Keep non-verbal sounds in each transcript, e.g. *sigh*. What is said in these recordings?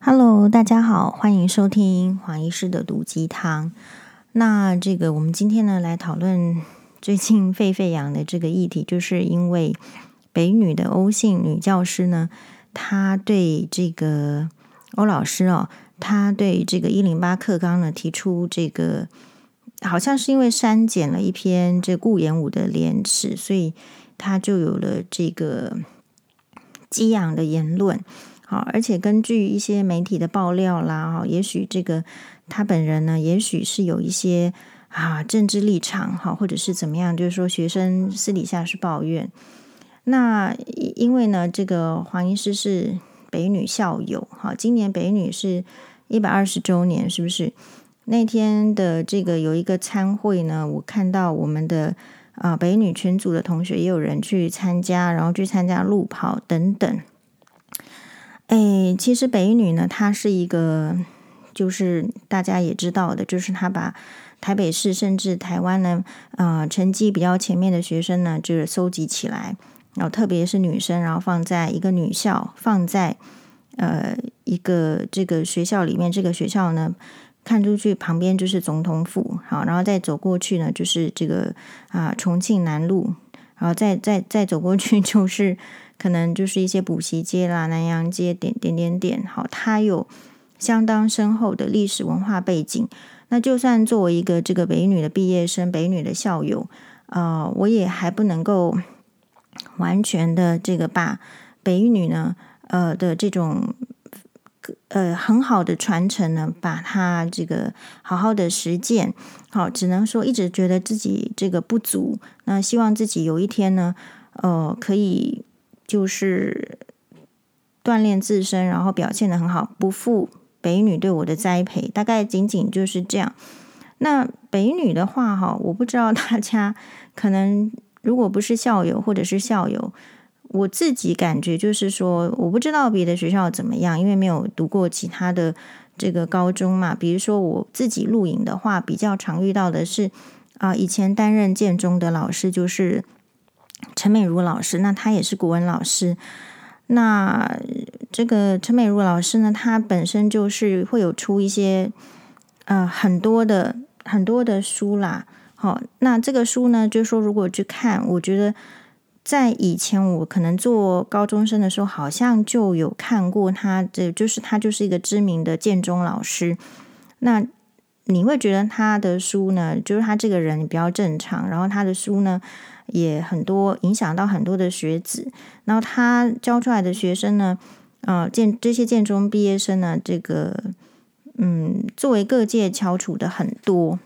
Hello，大家好，欢迎收听黄医师的毒鸡汤。那这个我们今天呢来讨论 *laughs* 最近沸沸扬的这个议题，就是因为北女的欧姓女教师呢，她对这个欧老师哦，她对这个一零八课纲呢提出这个。好像是因为删减了一篇这顾炎武的廉耻，所以她就有了这个激昂的言论。好，而且根据一些媒体的爆料啦，哈，也许这个他本人呢，也许是有一些啊政治立场，哈，或者是怎么样，就是说学生私底下是抱怨。那因为呢，这个黄医师是北女校友，哈，今年北女是一百二十周年，是不是？那天的这个有一个参会呢，我看到我们的啊、北女群组的同学也有人去参加，然后去参加路跑等等。哎，其实北女呢，她是一个，就是大家也知道的，就是她把台北市甚至台湾呢，呃、成绩比较前面的学生呢，就是搜集起来，然后特别是女生，然后放在一个女校，放在呃一个这个学校里面，这个学校呢。看出去旁边就是总统府，好，然后再走过去呢，就是这个啊重庆南路，然后再再再走过去 *laughs* 就是可能就是一些补习街啦、南阳街点点点点，好，它有相当深厚的历史文化背景。那就算作为一个这个北女的毕业生、北女的校友，呃，我也还不能够完全的这个把北女呢，呃的这种。呃，很好的传承呢，把它这个好好的实践，好，只能说一直觉得自己这个不足，那希望自己有一天呢，呃，可以就是锻炼自身，然后表现得很好，不负北女对我的栽培，大概仅仅就是这样。那北女的话，哈，我不知道大家可能如果不是校友或者是校友。我自己感觉就是说，我不知道别的学校怎么样，因为没有读过其他的这个高中嘛。比如说我自己录影的话，比较常遇到的是啊，以前担任建中的老师就是陈美如老师，那他也是国文老师。那这个陈美如老师呢，他本身就是会有出一些呃很多的很多的书啦。好，那这个书呢，就是说如果去看，我觉得。在以前，我可能做高中生的时候，好像就有看过他，这就是他就是一个知名的建中老师。那你会觉得他的书呢，就是他这个人比较正常，然后他的书呢也很多，影响到很多的学子。然后他教出来的学生呢，呃，建这些建中毕业生呢，这个嗯，作为各界翘楚的很多。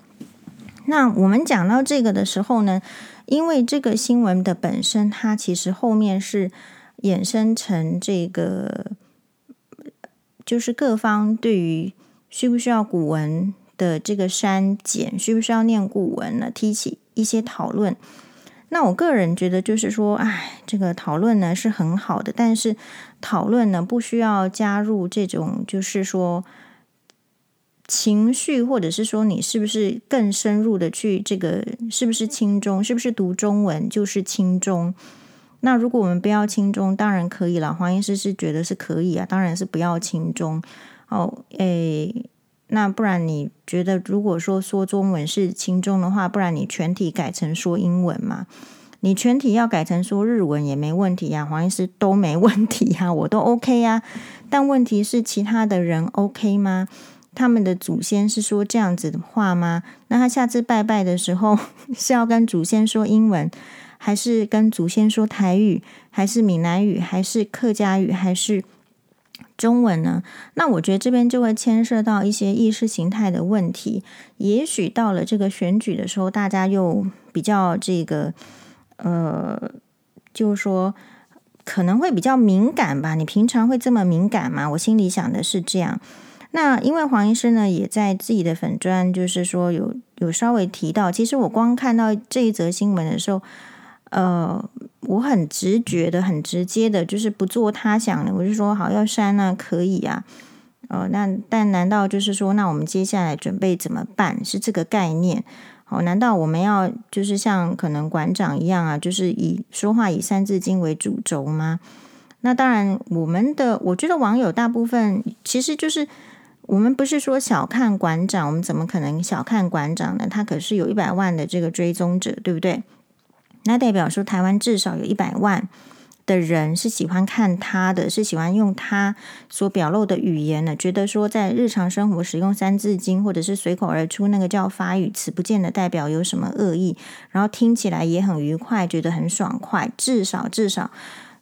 那我们讲到这个的时候呢，因为这个新闻的本身，它其实后面是衍生成这个，就是各方对于需不需要古文的这个删减，需不需要念古文呢，提起一些讨论。那我个人觉得，就是说，哎，这个讨论呢是很好的，但是讨论呢不需要加入这种，就是说。情绪，或者是说你是不是更深入的去这个，是不是轻中，是不是读中文就是轻中？那如果我们不要轻中，当然可以了。黄医师是觉得是可以啊，当然是不要轻中。哦，诶，那不然你觉得，如果说说中文是轻中的话，不然你全体改成说英文嘛？你全体要改成说日文也没问题呀，黄医师都没 *laughs* 问题呀，我都 OK 呀。但问题是其他的人 OK 吗？他们的祖先是说这样子的话吗？那他下次拜拜的时候 *laughs* 是要跟祖先说英文，还是跟祖先说台语，还是闽南语，还是客家语，还是中文呢？那我觉得这边就会牵涉到一些意识形态的问题。也许到了这个选举的时候，大家又比较这个呃，就是说可能会比较敏感吧？你平常会这么敏感吗？我心里想的是这样。那因为黄医师呢，也在自己的粉专，就是说有有稍微提到，其实我光看到这一则新闻的时候，呃，我很直觉的、很直接的，就是不做他想的，我就说好要删啊，可以啊，呃，那但难道就是说，那我们接下来准备怎么办？是这个概念？哦，难道我们要就是像可能馆长一样啊，就是以说话以三字经为主轴吗？那当然，我们的我觉得网友大部分其实就是我们不是说小看馆长，我们怎么可能小看馆长呢？他可是有一百万的这个追踪者，对不对？那代表说台湾至少有一百万。的人是喜欢看他的，是喜欢用他所表露的语言的，觉得说在日常生活使用三字经或者是随口而出那个叫发语词，不见得代表有什么恶意，然后听起来也很愉快，觉得很爽快，至少至少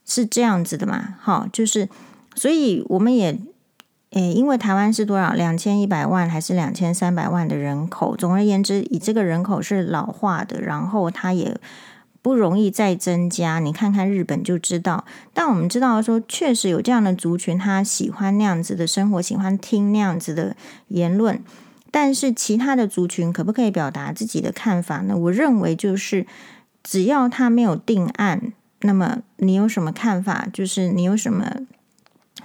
是这样子的嘛。好，就是所以我们也诶，因为台湾是多少两千一百万还是两千三百万的人口，总而言之，以这个人口是老化的，然后他也。不容易再增加，你看看日本就知道。但我们知道说，确实有这样的族群，他喜欢那样子的生活，喜欢听那样子的言论。但是其他的族群可不可以表达自己的看法呢？我认为就是，只要他没有定案，那么你有什么看法，就是你有什么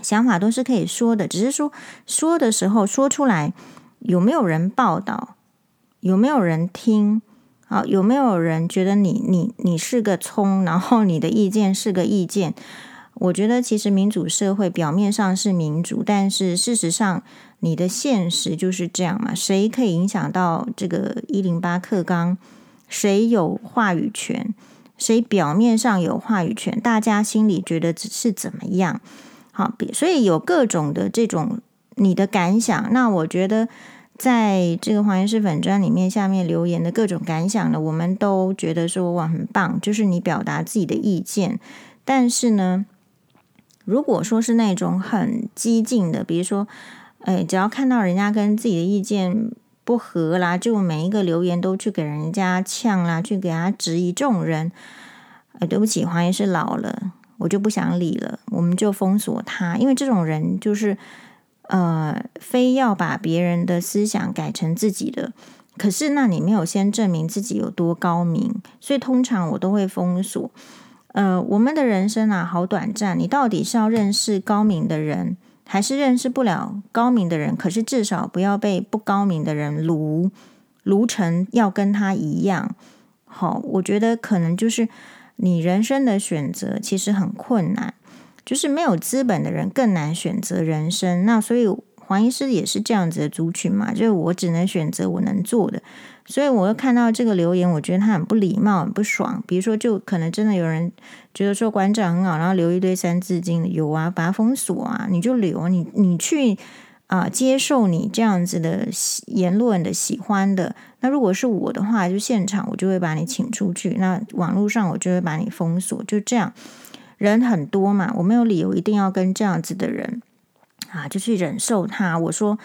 想法都是可以说的。只是说说的时候说出来，有没有人报道，有没有人听？好，有没有人觉得你你你是个葱，然后你的意见是个意见？我觉得其实民主社会表面上是民主，但是事实上你的现实就是这样嘛？谁可以影响到这个一零八课纲？谁有话语权？谁表面上有话语权？大家心里觉得是怎么样？好，所以有各种的这种你的感想。那我觉得。在这个黄岩师粉砖里面，下面留言的各种感想呢，我们都觉得说哇很棒，就是你表达自己的意见。但是呢，如果说是那种很激进的，比如说，哎，只要看到人家跟自己的意见不合啦，就每一个留言都去给人家呛啦，去给他质疑，这种人，哎，对不起，黄岩师老了，我就不想理了，我们就封锁他，因为这种人就是。呃，非要把别人的思想改成自己的，可是那你没有先证明自己有多高明，所以通常我都会封锁。呃，我们的人生啊，好短暂，你到底是要认识高明的人，还是认识不了高明的人？可是至少不要被不高明的人撸撸成要跟他一样。好，我觉得可能就是你人生的选择其实很困难。就是没有资本的人更难选择人生，那所以黄医师也是这样子的族群嘛，就是我只能选择我能做的，所以我又看到这个留言，我觉得他很不礼貌，很不爽。比如说，就可能真的有人觉得说馆长很好，然后留一堆三字经，有啊，把他封锁啊，你就留，你你去啊、接受你这样子的言论的喜欢的。那如果是我的话，就现场我就会把你请出去，那网络上我就会把你封锁，就这样。人很多嘛，我没有理由一定要跟这样子的人啊，就去忍受他。我说，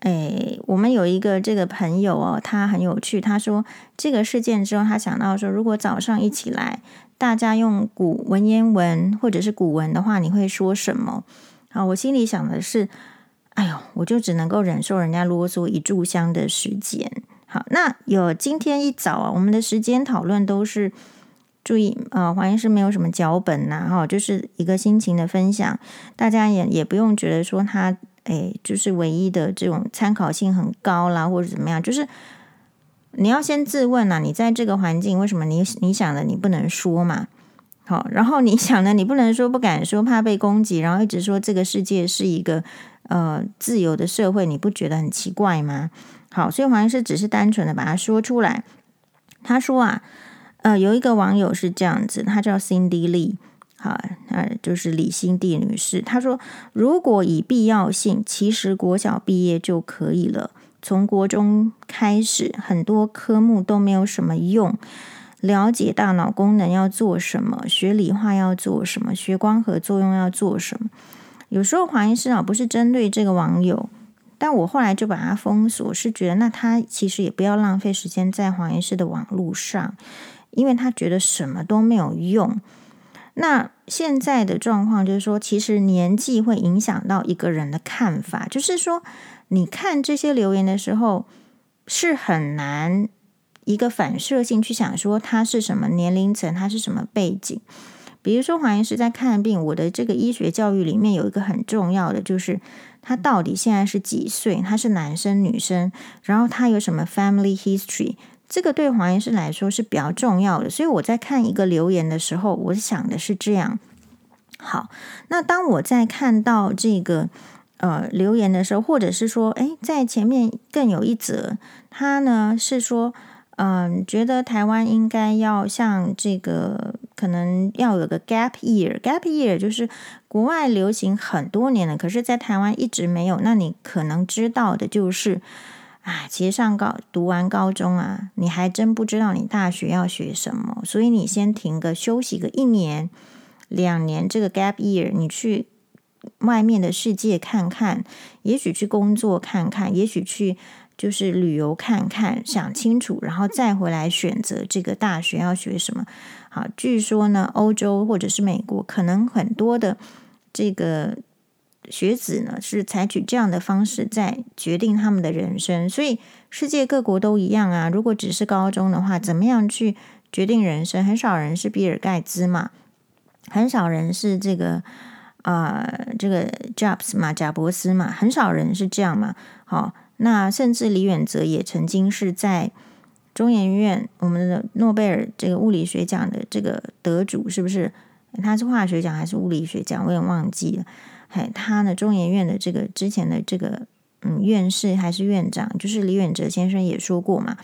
哎，我们有一个这个朋友哦，他很有趣。他说，这个事件之后，他想到说，如果早上一起来，大家用古文言文或者是古文的话，你会说什么？啊，我心里想的是，哎呦，我就只能够忍受人家啰嗦一炷香的时间。好，那有今天一早啊，我们的时间讨论都是。注意啊，黄医师没有什么脚本呐，哈，就是一个心情的分享，大家也也不用觉得说他，哎，就是唯一的这种参考性很高啦，或者怎么样，就是你要先自问呐，你在这个环境为什么你你想的你不能说嘛？好，然后你想的你不能说，不敢说，怕被攻击，然后一直说这个世界是一个呃自由的社会，你不觉得很奇怪吗？好，所以黄医师只是单纯的把它说出来，他说啊。呃，有一个网友是这样子，他叫 Cindy Lee，好，呃，就是李心地女士。她说，如果以必要性，其实国小毕业就可以了。从国中开始，很多科目都没有什么用。了解大脑功能要做什么，学理化要做什么，学光合作用要做什么。有时候黄医师啊，不是针对这个网友，但我后来就把他封锁，是觉得那他其实也不要浪费时间在黄医师的网络上。因为他觉得什么都没有用。那现在的状况就是说，其实年纪会影响到一个人的看法。就是说，你看这些留言的时候，是很难一个反射性去想说他是什么年龄层，他是什么背景。比如说，黄医师在看病，我的这个医学教育里面有一个很重要的，就是他到底现在是几岁，他是男生女生，然后他有什么 family history。这个对黄医师来说是比较重要的，所以我在看一个留言的时候，我想的是这样。好，那当我在看到这个呃留言的时候，或者是说，诶，在前面更有一则，他呢是说，嗯、呃，觉得台湾应该要像这个，可能要有个 gap year，gap year 就是国外流行很多年了，可是在台湾一直没有。那你可能知道的就是。啊，其实上高读完高中啊，你还真不知道你大学要学什么，所以你先停个休息个一年、两年，这个 gap year，你去外面的世界看看，也许去工作看看，也许去就是旅游看看，想清楚，然后再回来选择这个大学要学什么。好，据说呢，欧洲或者是美国，可能很多的这个。学子呢是采取这样的方式在决定他们的人生，所以世界各国都一样啊。如果只是高中的话，怎么样去决定人生？很少人是比尔盖茨嘛，很少人是这个啊、这个 Jobs 嘛，贾伯斯嘛，很少人是这样嘛。好，那甚至李远哲也曾经是在中研院，我们的诺贝尔这个物理学奖的这个得主，是不是？他是化学奖还是物理学奖？我也忘记了。他呢，中研院的这个之前的这个嗯院士还是院长，就是李远哲先生也说过嘛，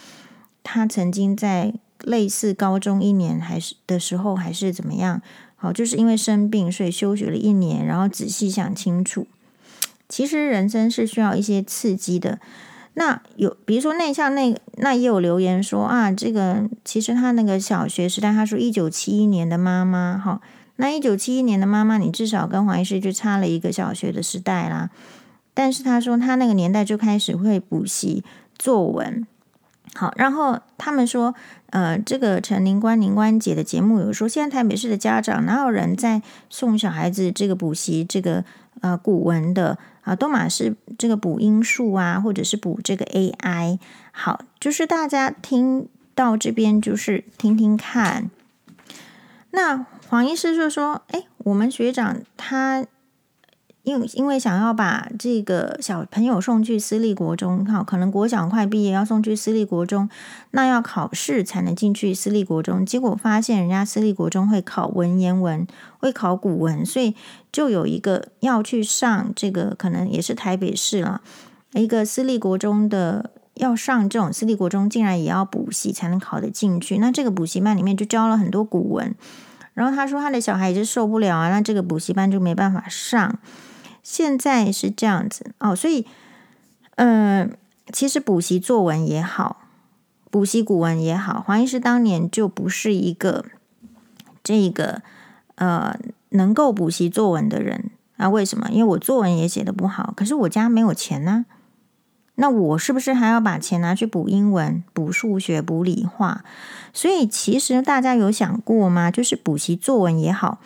他曾经在类似高中一年还是的时候还是怎么样，好，就是因为生病所以休学了一年，然后仔细想清楚，其实人生是需要一些刺激的。那有比如说那像那那也有留言说啊，这个其实他那个小学时代，他说一九七一年的妈妈哈。那一九七一年的妈妈，你至少跟黄医师就差了一个小学的时代啦。但是他说他那个年代就开始会补习作文，好，然后他们说，呃，这个陈宁官宁官姐的节目有说，现在台北市的家长哪有人在送小孩子这个补习这个呃古文的啊，都马是这个补音数啊，或者是补这个 AI。好，就是大家听到这边就是听听看，那。黄医师就说：“哎，我们学长他因为因为想要把这个小朋友送去私立国中，好，可能国小快毕业要送去私立国中，那要考试才能进去私立国中。结果发现人家私立国中会考文言文，会考古文，所以就有一个要去上这个，可能也是台北市了一个私立国中的，要上这种私立国中，竟然也要补习才能考得进去。那这个补习班里面就教了很多古文。”然后他说他的小孩子受不了啊，那这个补习班就没办法上。现在是这样子哦，所以，嗯、其实补习作文也好，补习古文也好，黄医师当年就不是一个这个呃能够补习作文的人啊。为什么？因为我作文也写的不好，可是我家没有钱呢、那我是不是还要把钱拿去补英文、补数学、补理化？所以其实大家有想过吗？就是补习作文也好，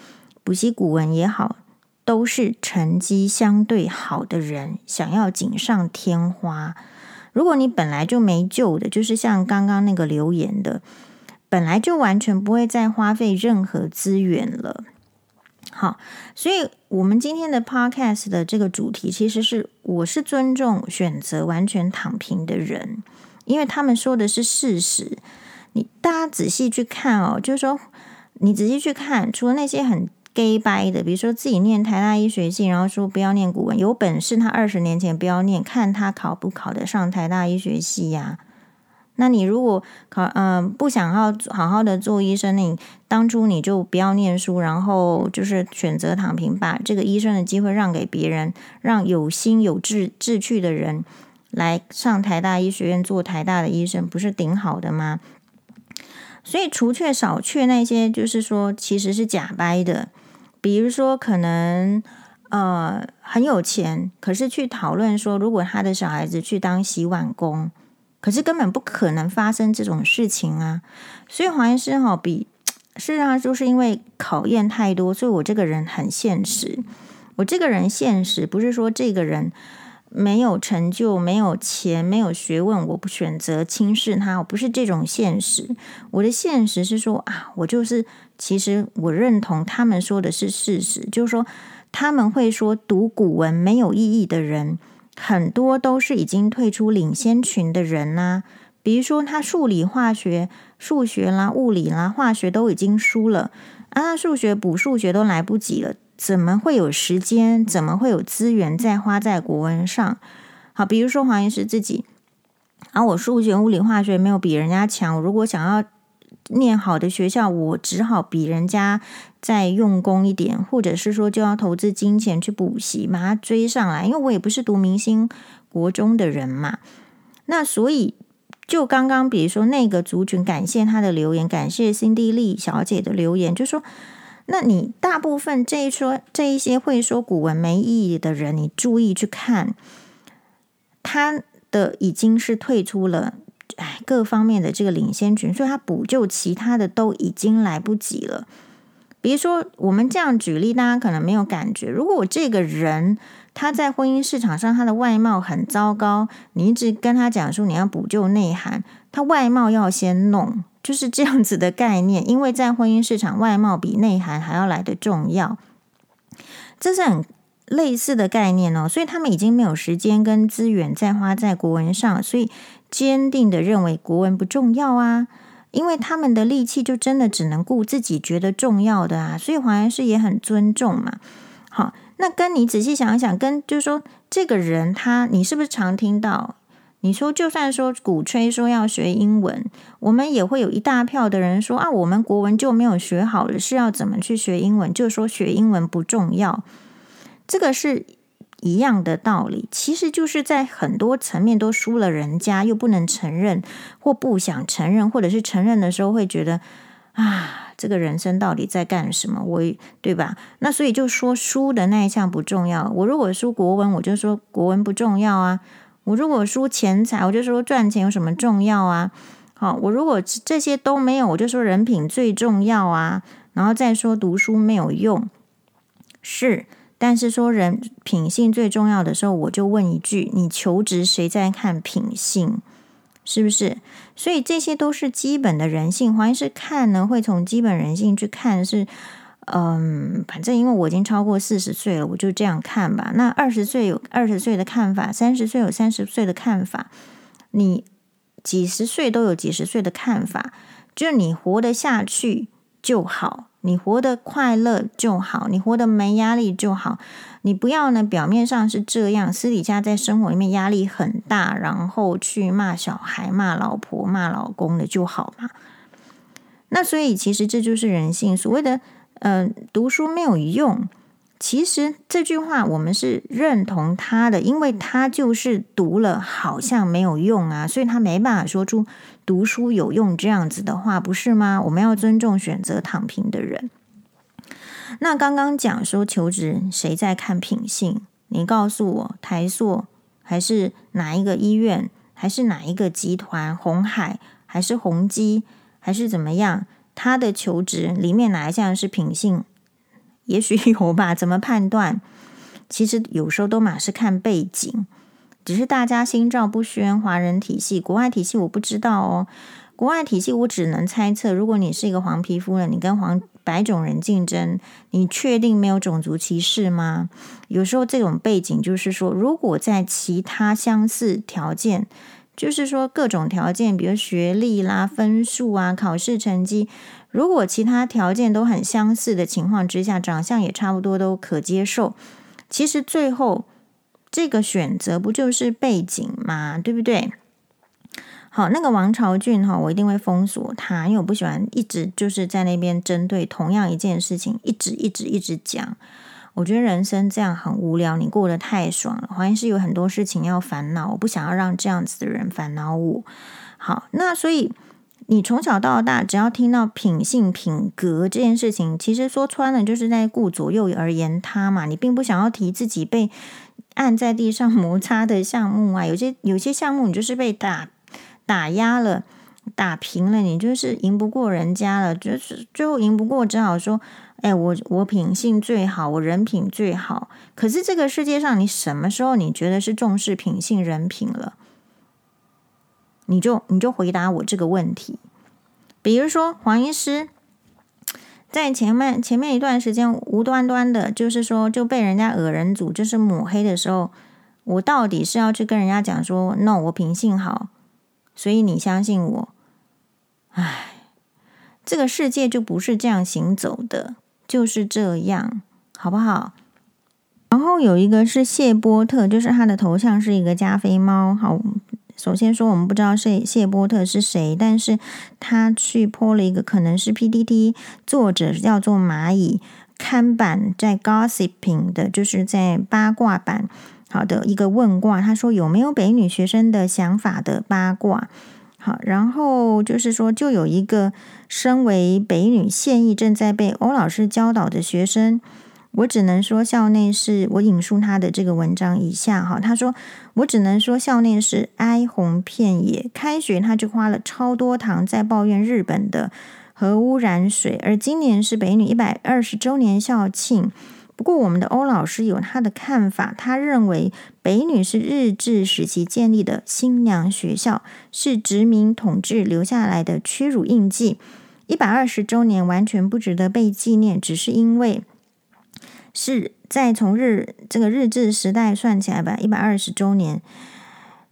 补习古文也好，都是成绩相对好的人想要锦上添花。如果你本来就没救的，就是像刚刚那个留言的，本来就完全不会再花费任何资源了。好，所以我们今天的 podcast 的这个主题，其实是我是尊重选择完全躺平的人，因为他们说的是事实。你大家仔细去看哦，就是说你仔细去看，除了那些很 gay 掰的，比如说自己念台大医学系，然后说不要念古文，有本事他二十年前不要念，看他考不考得上台大医学系呀、那你如果考嗯、不想要好好的做医生，你当初你就不要念书，然后就是选择躺平，把这个医生的机会让给别人，让有心有志志趣的人来上台大医学院做台大的医生，不是顶好的吗？所以除却少却那些就是说其实是假掰的，比如说可能呃很有钱，可是去讨论说如果他的小孩子去当洗碗工。可是根本不可能发生这种事情啊！所以黄医师哈，比事实上就是因为考验太多，所以我这个人很现实。我这个人现实，不是说这个人没有成就、没有钱、没有学问，我不选择轻视他，我不是这种现实。我的现实是说啊，我就是其实我认同他们说的是事实，就是说他们会说读古文没有意义的人。很多都是已经退出领先群的人呐，比如说他数理化学、数学啦、物理啦、化学都已经输了啊，数学补数学都来不及了，怎么会有时间？怎么会有资源再花在国文上？好，比如说黄医师自己，啊，我数学、物理、化学没有比人家强。我如果想要念好的学校，我只好比人家再用功一点，或者是说就要投资金钱去补习，把它追上来。因为我也不是读明星国中的人嘛。那所以，就刚刚比如说那个族群，感谢他的留言，感谢辛蒂丽小姐的留言，就说。那你大部分这一说这一些会说古文没意义的人，你注意去看，他的已经是退出了，哎，各方面的这个领先群，所以他补救其他的都已经来不及了。比如说，我们这样举例，大家可能没有感觉。如果我这个人他在婚姻市场上他的外貌很糟糕，你一直跟他讲说你要补救内涵，他外貌要先弄。就是这样子的概念，因为在婚姻市场，外貌比内涵还要来得重要，这是很类似的概念哦。所以他们已经没有时间跟资源再花在国文上，所以坚定的认为国文不重要啊，因为他们的力气就真的只能顾自己觉得重要的啊。所以黄医师也很尊重嘛。好，那跟你仔细想一想，跟就是说这个人他，你是不是常听到？你说，就算说鼓吹说要学英文，我们也会有一大票的人说啊，我们国文就没有学好了，是要怎么去学英文？就说学英文不重要，这个是一样的道理。其实就是在很多层面都输了人家，又不能承认或不想承认，或者是承认的时候会觉得啊，这个人生到底在干什么？我对吧？那所以就说输的那一项不重要。我如果输国文，我就说国文不重要啊。我如果输钱财，我就说赚钱有什么重要啊？好，我如果这些都没有，我就说人品最重要啊。然后再说读书没有用，是，但是说人品性最重要的时候，我就问一句：你求职谁在看品性？是不是？所以这些都是基本的人性。黄医师看呢，会从基本人性去看是。嗯，反正因为我已经超过四十岁了，我就这样看吧。那二十岁有二十岁的看法，三十岁有三十岁的看法，你几十岁都有几十岁的看法。就你活得下去就好，你活得快乐就好，你活得没压力就好。你不要呢，表面上是这样，私底下在生活里面压力很大，然后去骂小孩、骂老婆、骂老公的就好嘛。那所以其实这就是人性，所谓的。嗯、读书没有用。其实这句话我们是认同他的，因为他就是读了好像没有用啊，所以他没办法说出读书有用这样子的话，不是吗？我们要尊重选择躺平的人。那刚刚讲说求职谁在看品性？你告诉我，台塑还是哪一个医院，还是哪一个集团？红海还是宏基，还是怎么样？他的求职里面哪一项是品性？也许 *laughs* 有吧？怎么判断？其实有时候都嘛是看背景，只是大家心照不宣。华人体系、国外体系我不知道哦。国外体系我只能猜测。如果你是一个黄皮肤人，你跟黄白种人竞争，你确定没有种族歧视吗？有时候这种背景就是说，如果在其他相似条件。就是说，各种条件，比如学历啦、分数啊、考试成绩，如果其他条件都很相似的情况之下，长相也差不多都可接受。其实最后这个选择不就是背景吗？对不对？好，那个王朝俊哈，我一定会封锁他，因为我不喜欢一直就是在那边针对同样一件事情，一直一直一直讲。我觉得人生这样很无聊，你过得太爽了，好像是有很多事情要烦恼，我不想要让这样子的人烦恼我。好，那所以你从小到大，只要听到品性、品格这件事情，其实说穿了就是在顾左右而言他嘛，你并不想要提自己被按在地上 *laughs* 摩擦的项目啊，有些有些项目你就是被打打压了、打平了，你就是赢不过人家了，就是最后赢不过，只好说。哎，我我品性最好，我人品最好。可是这个世界上，你什么时候你觉得是重视品性人品了？你就你就回答我这个问题。比如说黄医师在前面前面一段时间无端端的，就是说就被人家恶人组就是抹黑的时候，我到底是要去跟人家讲说，no，我品性好，所以你相信我？哎，这个世界就不是这样行走的。就是这样，好不好？然后有一个是谢波特，就是他的头像是一个加菲猫。好，首先说我们不知道谢谢波特是谁，但是他去 po 了一个可能是 PTT 作者叫做蚂蚁看板在 Gossiping 的，就是在八卦版。好的一个问卦，他说有没有北女学生的想法的八卦？好，然后就是说，就有一个身为北女现役正在被欧老师教导的学生。我只能说，校内是我引述他的这个文章以下哈，他说我只能说校内是哀鸿遍野。开学他就花了超多堂在抱怨日本的核污染水，而今年是北女一百二十周年校庆。不过我们的欧老师有他的看法，他认为北女是日治时期建立的新娘学校，是殖民统治留下来的屈辱印记。一百二十周年完全不值得被纪念，只是因为。是在从日这个日治时代算起来吧，一百二十周年。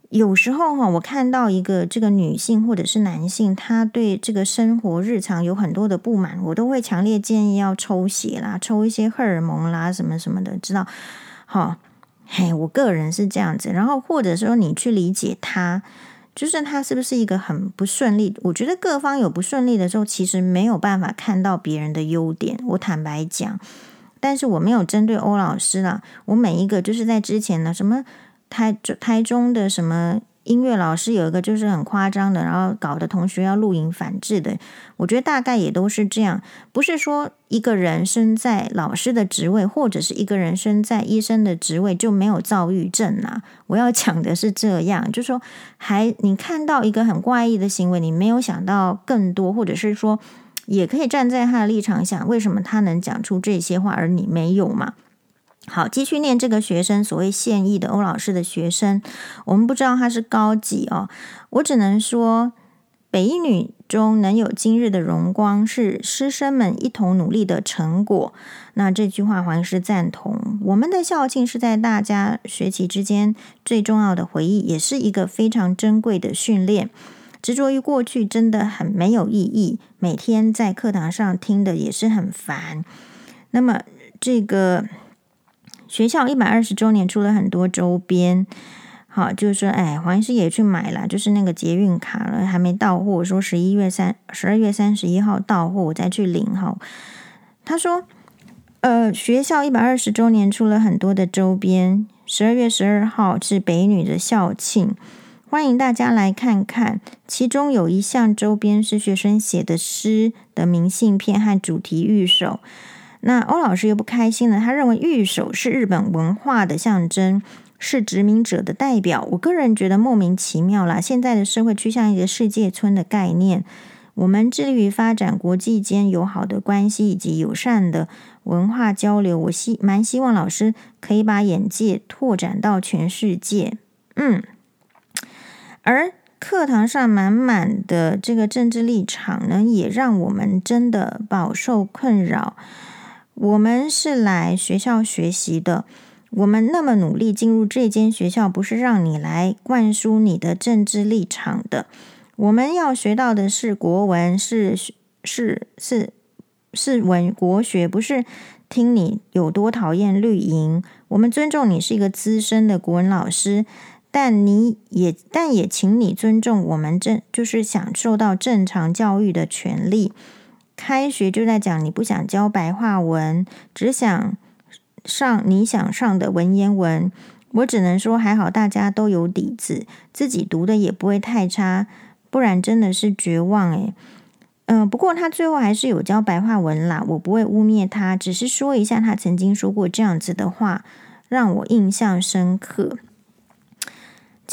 有时候哈，我看到一个这个女性或者是男性，他对这个生活日常有很多的不满，我都会强烈建议要抽血啦，抽一些荷尔蒙啦，什么什么的，知道？好，嘿，我个人是这样子。然后或者说你去理解他，就是他是不是一个很不顺利？我觉得各方有不顺利的时候，其实没有办法看到别人的优点。我坦白讲。但是我没有针对欧老师啦，我每一个就是在之前呢，什么台台中的什么音乐老师有一个就是很夸张的，然后搞得同学要录影反制的，我觉得大概也都是这样，不是说一个人身在老师的职位，或者是一个人身在医生的职位就没有躁郁症啦。我要讲的是这样，就是说还你看到一个很怪异的行为，你没有想到更多，或者是说。也可以站在他的立场想，为什么他能讲出这些话，而你没有嘛？好，继续念这个学生，所谓现役的欧老师的学生，我们不知道他是高几哦。我只能说，北一女中能有今日的荣光，是师生们一同努力的成果。那这句话黄医师赞同。我们的校庆是在大家学习之间最重要的回忆，也是一个非常珍贵的训练。执着于过去真的很没有意义，每天在课堂上听的也是很烦。那么，这个学校一百二十周年出了很多周边，好，就是说，哎，黄医师也去买了，就是那个捷运卡了，还没到货，说十一月三十二月三十一号到货，我再去领哈。他说，呃，学校一百二十周年出了很多的周边，十二月十二号是北女的校庆。欢迎大家来看看，其中有一项周边是学生写的诗的明信片和主题御守。那欧老师又不开心了，他认为御守是日本文化的象征，是殖民者的代表。我个人觉得莫名其妙啦。现在的社会趋向一个世界村的概念，我们致力于发展国际间友好的关系以及友善的文化交流。我希蛮希望老师可以把眼界拓展到全世界。嗯。而课堂上满满的这个政治立场呢，也让我们真的饱受困扰。我们是来学校学习的，我们那么努力进入这间学校，不是让你来灌输你的政治立场的。我们要学到的是国文，是是是是文国学，不是听你有多讨厌绿营。我们尊重你是一个资深的国文老师。但你也，但也请你尊重我们正就是享受到正常教育的权利。开学就在讲你不想教白话文，只想上你想上的文言文。我只能说还好大家都有底子，自己读的也不会太差，不然真的是绝望诶。嗯、不过他最后还是有教白话文啦，我不会污蔑他，只是说一下他曾经说过这样子的话，让我印象深刻。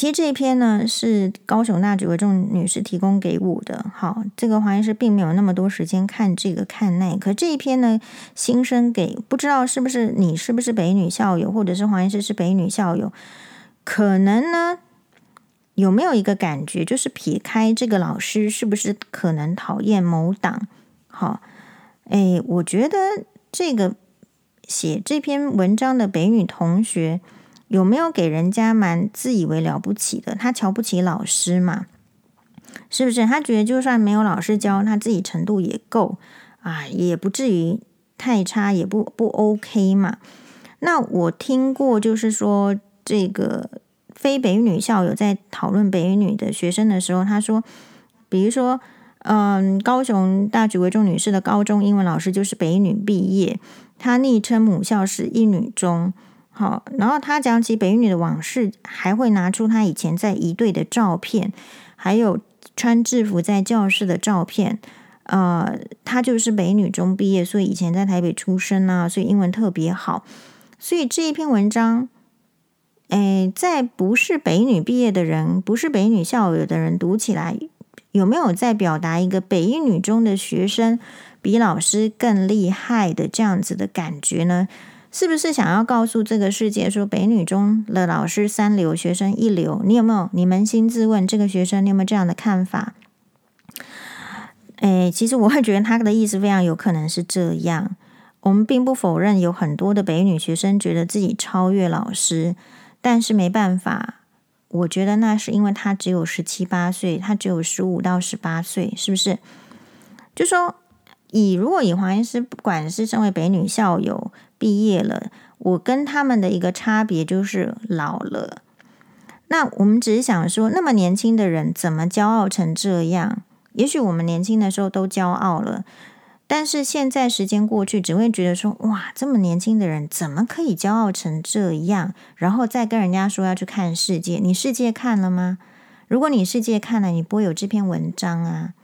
其实这一篇呢是高雄大举为众女士提供给我的。好，这个黄医师并没有那么多时间看这个看那，可这一篇呢，新生给不知道是不是你是不是北女校友，或者是黄医师是北女校友，可能呢有没有一个感觉，就是撇开这个老师是不是可能讨厌某党？好，哎，我觉得这个写这篇文章的北女同学。有没有给人家蛮自以为了不起的？他瞧不起老师嘛？是不是？他觉得就算没有老师教，他自己程度也够啊，也不至于太差，也不不 OK 嘛。那我听过，就是说这个非北女校友在讨论北女的学生的时候，他说，比如说，嗯，高雄大举为重女士的高中英文老师就是北女毕业，她昵称母校是一女中。好，然后他讲起北女的往事，还会拿出他以前在一队的照片，还有穿制服在教室的照片。呃，他就是北女中毕业，所以以前在台北出生啊，所以英文特别好。所以这一篇文章，诶，在不是北女毕业的人，不是北女校友的人读起来，有没有在表达一个北一女中的学生比老师更厉害的这样子的感觉呢？是不是想要告诉这个世界说，北女中的老师三流，学生一流？你有没有？你扪心自问，这个学生你有没有这样的看法？诶，其实我会觉得他的意思非常有可能是这样。我们并不否认有很多的北女学生觉得自己超越老师，但是没办法，我觉得那是因为他只有十七八岁，他只有十五到十八岁，是不是？就说以如果以黄医师，不管是身为北女校友毕业了，我跟他们的一个差别就是老了。那我们只是想说，那么年轻的人怎么骄傲成这样？也许我们年轻的时候都骄傲了。但是现在时间过去，只会觉得说：哇，这么年轻的人怎么可以骄傲成这样？然后再跟人家说要去看世界，你世界看了吗？如果你世界看了，你不会有这篇文章啊，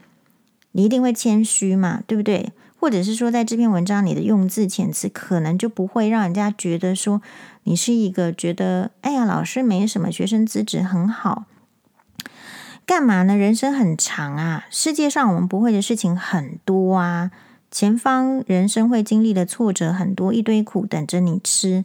你一定会谦虚嘛，对不对？或者是说，在这篇文章里的用字遣词，可能就不会让人家觉得说你是一个觉得哎呀，老师没什么，学生资质很好，干嘛呢？人生很长啊，世界上我们不会的事情很多啊。前方人生会经历的挫折很多，一堆苦等着你吃。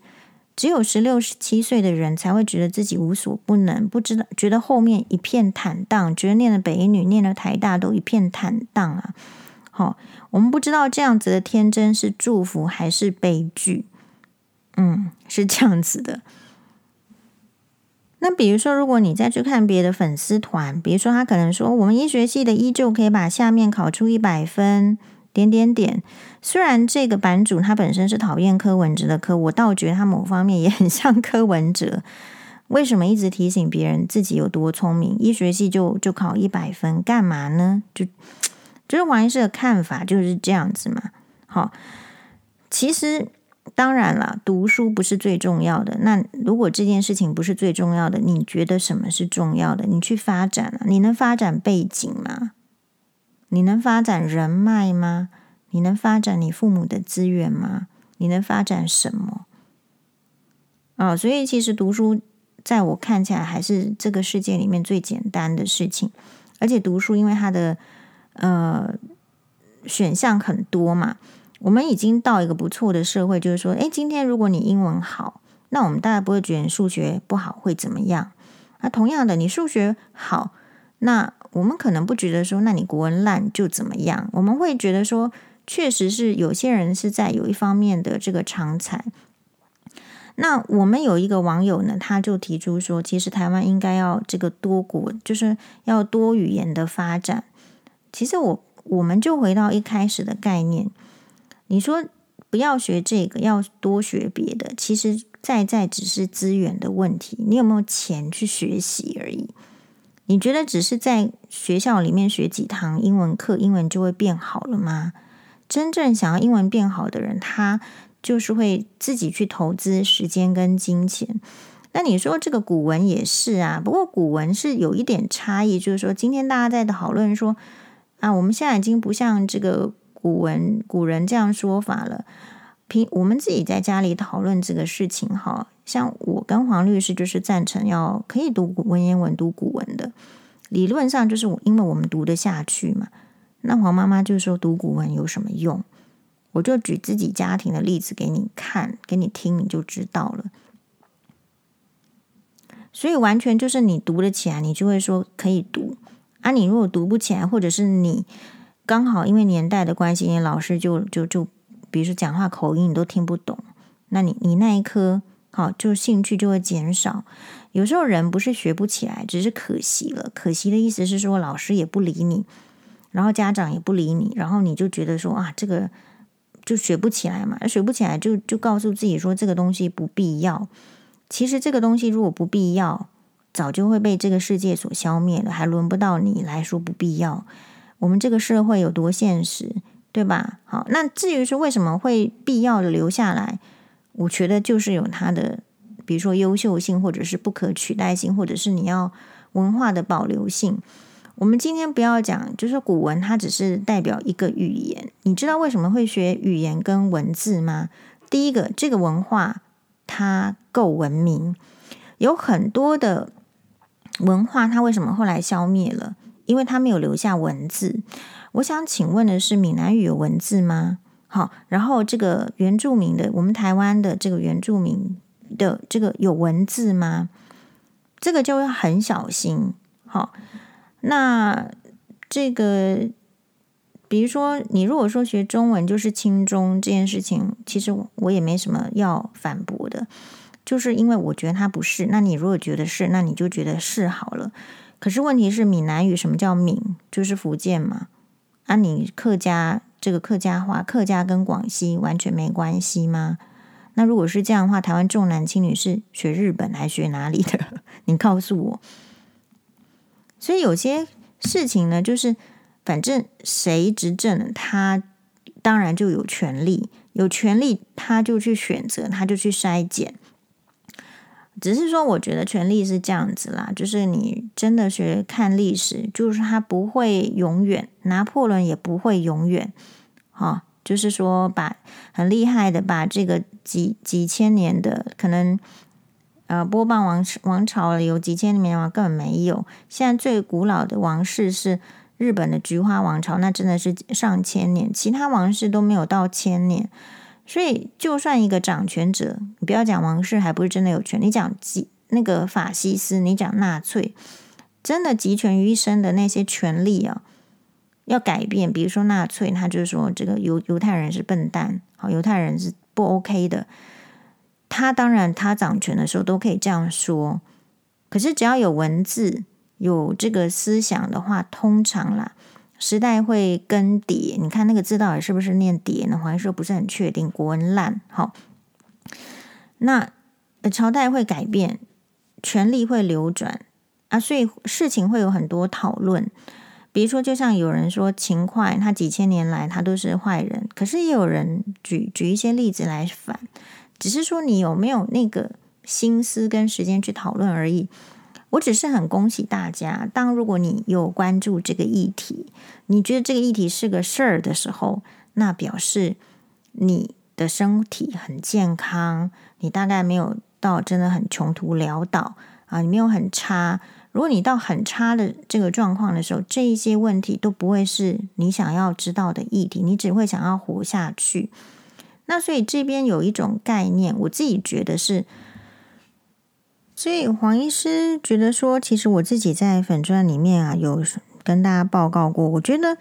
只有十六、十七岁的人才会觉得自己无所不能，不知道觉得后面一片坦荡，觉得念了北一女、念了台大都一片坦荡啊。好，我们不知道这样子的天真是祝福还是悲剧。嗯，是这样子的。那比如说，如果你再去看别的粉丝团，比如说他可能说，我们医学系的依旧可以把下面考出一百分。点点点，虽然这个版主他本身是讨厌柯文哲的，可我倒觉得他某方面也很像柯文哲。为什么一直提醒别人自己有多聪明？医学系就就考一百分，干嘛呢？就就是王医师的看法就是这样子嘛。好，其实当然了，读书不是最重要的。那如果这件事情不是最重要的，你觉得什么是重要的？你去发展啊，你能发展背景吗？你能发展人脉吗？你能发展你父母的资源吗？你能发展什么？哦，所以其实读书在我看起来还是这个世界里面最简单的事情。而且读书因为它的呃选项很多嘛，我们已经到一个不错的社会，就是说，诶，今天如果你英文好，那我们大概不会觉得你数学不好会怎么样。那同样的，你数学好，那我们可能不觉得说，那你国文烂就怎么样？我们会觉得说，确实是有些人是在有一方面的这个长才。那我们有一个网友呢，他就提出说，其实台湾应该要这个多国，就是要多语言的发展。其实我我们就回到一开始的概念，你说不要学这个，要多学别的，其实在在只是资源的问题，你有没有钱去学习而已。你觉得只是在学校里面学几堂英文课，英文就会变好了吗？真正想要英文变好的人，他就是会自己去投资时间跟金钱。那你说这个古文也是啊，不过古文是有一点差异，就是说今天大家在讨论说啊，我们现在已经不像这个古文古人这样说法了。平我们自己在家里讨论这个事情，哈。像我跟黄律师就是赞成要可以读文言文、读古文的，理论上就是因为我们读得下去嘛。那黄妈妈就说读古文有什么用？我就举自己家庭的例子给你看，给你听，你就知道了。所以完全就是你读得起来，你就会说可以读啊。你如果读不起来，或者是你刚好因为年代的关系，你老师就就就比如说讲话口音你都听不懂，那你你那一科。好，就兴趣就会减少。有时候人不是学不起来，只是可惜了。可惜的意思是说，老师也不理你，然后家长也不理你，然后你就觉得说啊，这个就学不起来嘛，学不起来就就告诉自己说这个东西不必要。其实这个东西如果不必要，早就会被这个世界所消灭了，还轮不到你来说不必要。我们这个社会有多现实，对吧？好，那至于说为什么会必要的留下来，我觉得就是有它的，比如说优秀性，或者是不可取代性，或者是你要文化的保留性。我们今天不要讲，就是古文它只是代表一个语言。你知道为什么会学语言跟文字吗？第一个，这个文化它够文明，有很多的文化它为什么后来消灭了？因为它没有留下文字。我想请问的是，闽南语有文字吗？好，然后这个原住民的，我们台湾的这个原住民的这个有文字吗？这个就要很小心。好。那这个，比如说，你如果说学中文就是轻中这件事情，其实我也没什么要反驳的，就是因为我觉得他不是。那你如果觉得是，那你就觉得是好了。可是问题是，闽南语什么叫闽？就是福建嘛。啊，你客家这个客家话，客家跟广西完全没关系吗？那如果是这样的话，台湾重男轻女是学日本还学哪里的？*laughs* 你告诉我。所以有些事情呢，就是反正谁执政，他当然就有权利，有权利他就去选择，他就去筛检。只是说，我觉得权力是这样子啦，就是你真的学看历史，就是他不会永远，拿破仑也不会永远，哈，就是说把很厉害的把这个几几千年的可能。呃，波旁王王朝有几千年吗？根本没有。现在最古老的王室是日本的菊花王朝，那真的是上千年。其他王室都没有到千年。所以，就算一个掌权者，你不要讲王室，还不是真的有权。你讲集那个法西斯，你讲纳粹，真的集权于一身的那些权力啊，要改变。比如说纳粹，他就是说这个犹犹太人是笨蛋，好，犹太人是不 OK 的。他当然，他掌权的时候都可以这样说。可是只要有文字、有这个思想的话，通常啦，时代会更迭。你看那个字到底是不是念迭呢？黄医师不是很确定，国文烂。好，那朝代会改变，权力会流转啊，所以事情会有很多讨论。比如说，就像有人说秦桧，他几千年来他都是坏人，可是也有人举举一些例子来反。只是说你有没有那个心思跟时间去讨论而已。我只是很恭喜大家，当如果你有关注这个议题，你觉得这个议题是个事儿的时候，那表示你的身体很健康，你大概没有到真的很穷途潦倒啊，你没有很差。如果你到很差的这个状况的时候，这一些问题都不会是你想要知道的议题，你只会想要活下去。那所以这边有一种概念，我自己觉得是，所以黄医师觉得说，其实我自己在粉钻里面啊，有跟大家报告过，我觉得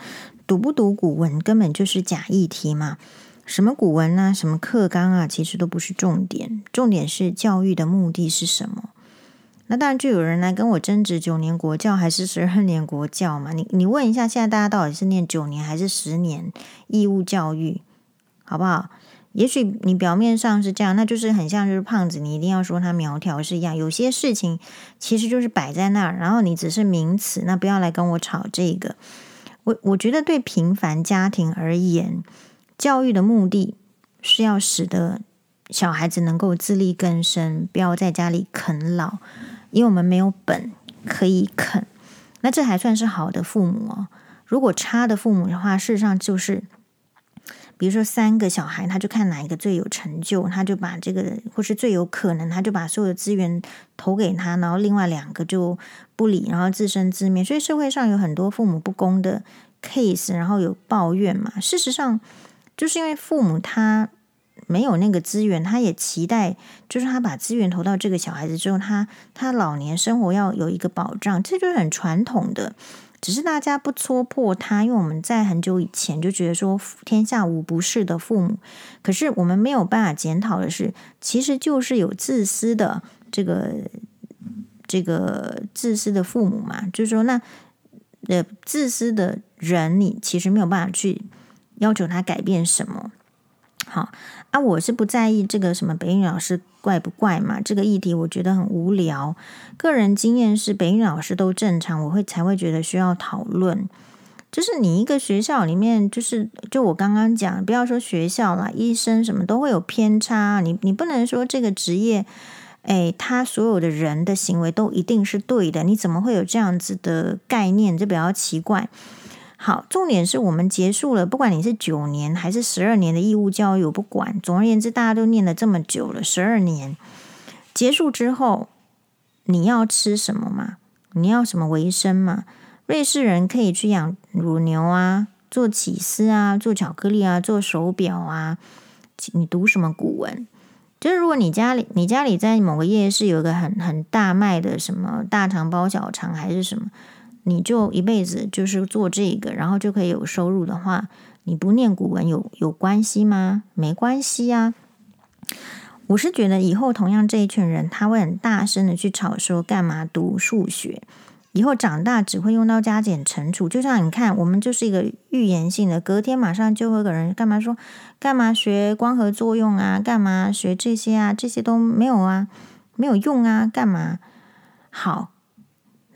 读不读古文根本就是假议题嘛，什么古文啊，什么课纲啊，其实都不是重点，重点是教育的目的是什么。那当然就有人来跟我争执九年国教还是十二年国教嘛，你你问一下，现在大家到底是念九年还是十年义务教育，好不好？也许你表面上是这样，那就是很像就是胖子，你一定要说他苗条是一样。有些事情其实就是摆在那儿，然后你只是名词，那不要来跟我吵这个。我我觉得对平凡家庭而言，教育的目的是要使得小孩子能够自力更生，不要在家里啃老，因为我们没有本可以啃。那这还算是好的父母哦。如果差的父母的话，事实上就是。比如说三个小孩，他就看哪一个最有成就，他就把这个或是最有可能，他就把所有的资源投给他，然后另外两个就不理，然后自生自灭。所以社会上有很多父母不公的 case，然后有抱怨嘛。事实上，就是因为父母他没有那个资源，他也期待，就是他把资源投到这个小孩子之后，他他老年生活要有一个保障，这就是很传统的。只是大家不戳破他，因为我们在很久以前就觉得说天下无不是的父母，可是我们没有办法检讨的是，其实就是有自私的这个这个自私的父母嘛，就是说那呃自私的人，你其实没有办法去要求他改变什么。好啊，我是不在意这个什么北女老师怪不怪嘛，这个议题我觉得很无聊。个人经验是北女老师都正常，我会才会觉得需要讨论。就是你一个学校里面，就是就我刚刚讲，不要说学校啦，医生什么都会有偏差。你你不能说这个职业，诶，他所有的人的行为都一定是对的，你怎么会有这样子的概念？这比较奇怪。好，重点是我们结束了，不管你是九年还是十二年的义务教育，我不管。总而言之，大家都念了这么久了，十二年结束之后，你要吃什么嘛？你要什么为生嘛？瑞士人可以去养乳牛啊，做起司啊，做巧克力啊，做手表啊。你读什么古文？就是如果你家里，你家里在某个夜市有一个很很大卖的什么大肠包小肠还是什么？你就一辈子就是做这个，然后就可以有收入的话，你不念古文有有关系吗？没关系呀。我是觉得以后同样这一群人，他会很大声的去吵说，干嘛读数学？以后长大只会用到加减乘除。就像你看，我们就是一个预言性的，隔天马上就会有人干嘛说，干嘛学光合作用啊？干嘛学这些啊？这些都没有啊，没有用啊？干嘛？好。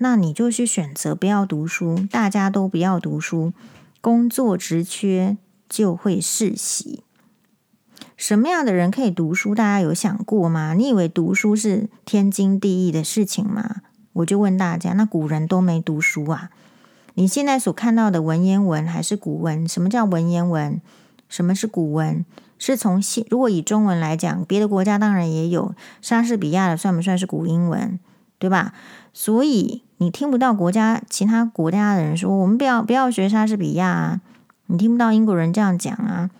那你就去选择不要读书，大家都不要读书，工作职缺就会世袭。什么样的人可以读书？大家有想过吗？你以为读书是天经地义的事情吗？我就问大家，那古人都没读书啊？你现在所看到的文言文还是古文？什么叫文言文？什么是古文？是从现，如果以中文来讲，别的国家当然也有，莎士比亚的算不算是古英文？对吧？所以你听不到国家其他国家的人说，我们不要不要学莎士比亚啊，你听不到英国人这样讲啊。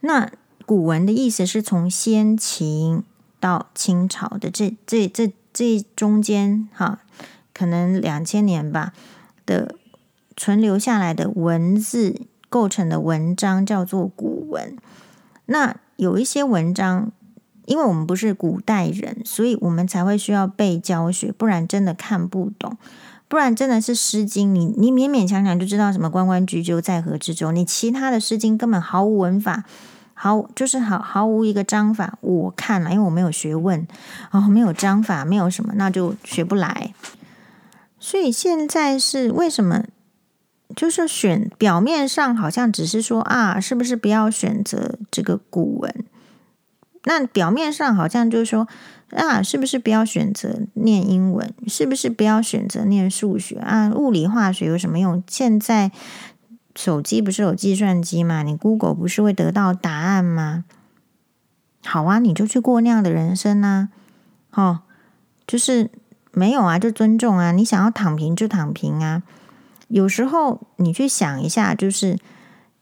那古文的意思是从先秦到清朝的这这这这中间哈，可能两千年吧的存留下来的文字构成的文章叫做古文。那有一些文章。因为我们不是古代人，所以我们才会需要背教学，不然真的看不懂。不然真的是《诗经》，你你勉勉强强就知道什么“关关雎鸠，在河之洲”，你其他的《诗经》根本毫无文法，毫就是毫毫无一个章法。我看了，因为我没有学问，哦，没有章法，没有什么，那就学不来。所以现在是为什么？就是选表面上好像只是说啊，是不是不要选择这个古文？那表面上好像就是说啊，是不是不要选择念英文？是不是不要选择念数学啊？物理化学有什么用？现在手机不是有计算机吗？你 Google 不是会得到答案吗？好啊，你就去过那样的人生啊！哦，就是没有啊，就尊重啊。你想要躺平就躺平啊。有时候你去想一下，就是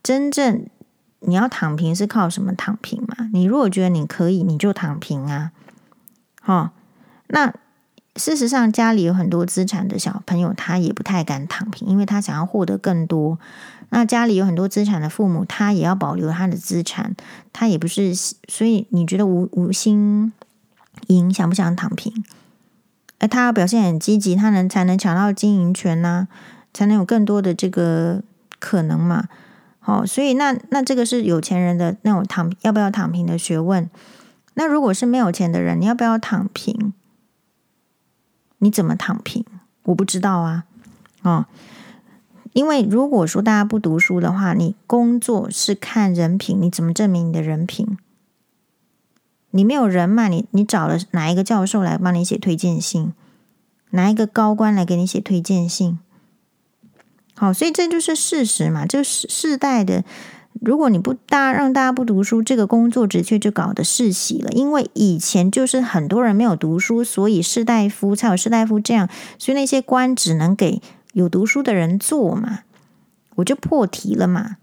真正。你要躺平是靠什么躺平嘛？你如果觉得你可以，你就躺平啊！哦，那事实上家里有很多资产的小朋友，他也不太敢躺平，因为他想要获得更多。那家里有很多资产的父母，他也要保留他的资产，他也不是。所以你觉得吴吴心盈想不想躺平？而他要表现很积极，他能才能抢到经营权呢、才能有更多的这个可能嘛？好，所以那那这个是有钱人的那种躺要不要躺平的学问。那如果是没有钱的人，你要不要躺平？你怎么躺平？我不知道啊。哦，因为如果说大家不读书的话，你工作是看人品，你怎么证明你的人品？你没有人脉，你你找了哪一个教授来帮你写推荐信？哪一个高官来给你写推荐信？好，所以这就是事实嘛。就是世世代的，如果你不大让大家不读书，这个工作职缺就搞得世袭了。因为以前就是很多人没有读书，所以士大夫才有士大夫这样，所以那些官只能给有读书的人做嘛。我就破题了嘛。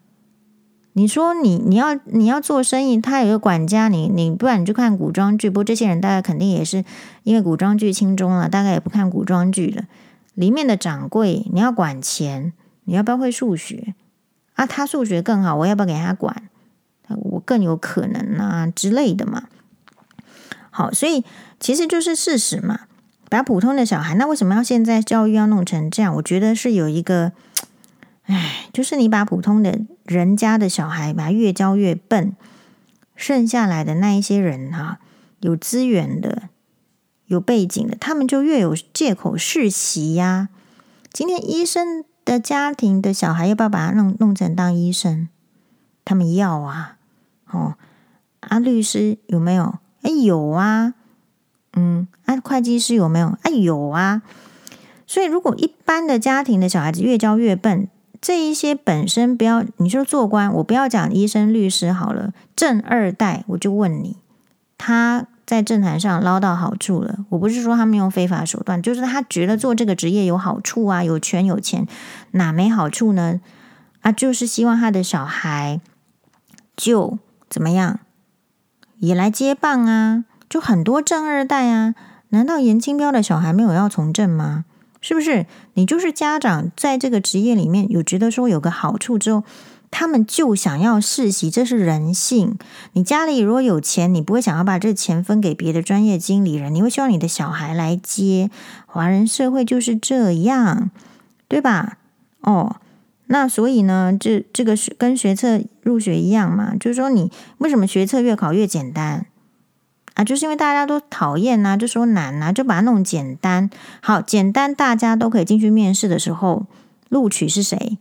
你说你你要你要做生意，他有个管家，你你不然你就看古装剧。不过这些人大概肯定也是因为古装剧轻中了，大概也不看古装剧了。里面的掌柜，你要管钱。你要不要会数学啊？他数学更好，我要不要给他管？我更有可能啊之类的嘛。好，所以其实就是事实嘛。把普通的小孩，那为什么要现在教育要弄成这样？我觉得是有一个，哎，就是你把普通的人家的小孩把他越教越笨，剩下来的那一些人哈、啊，有资源的、有背景的，他们就越有借口世袭呀。今天医生的家庭的小孩要不要把他弄弄成当医生？他们要啊，哦，啊，律师有没有？哎，有啊，嗯，啊，会计师有没有？哎，有啊。所以，如果一般的家庭的小孩子越教越笨，这一些本身不要你说做官，我不要讲医生、律师好了，正二代，我就问你，他在政坛上捞到好处了？我不是说他们用非法手段，就是他觉得做这个职业有好处啊，有权有钱，哪没好处呢？啊，就是希望他的小孩。就怎么样也来接棒啊？就很多正二代啊？难道严清标的小孩没有要从政吗？是不是？你就是家长在这个职业里面有觉得说有个好处之后，他们就想要世袭，这是人性。你家里如果有钱，你不会想要把这钱分给别的专业经理人，你会希望你的小孩来接。华人社会就是这样，对吧？哦。那所以呢，这这个是跟学测入学一样嘛，就是说你为什么学测越考越简单啊？就是因为大家都讨厌呐、就说难呐、就把它弄简单。好，简单大家都可以进去面试的时候，录取是谁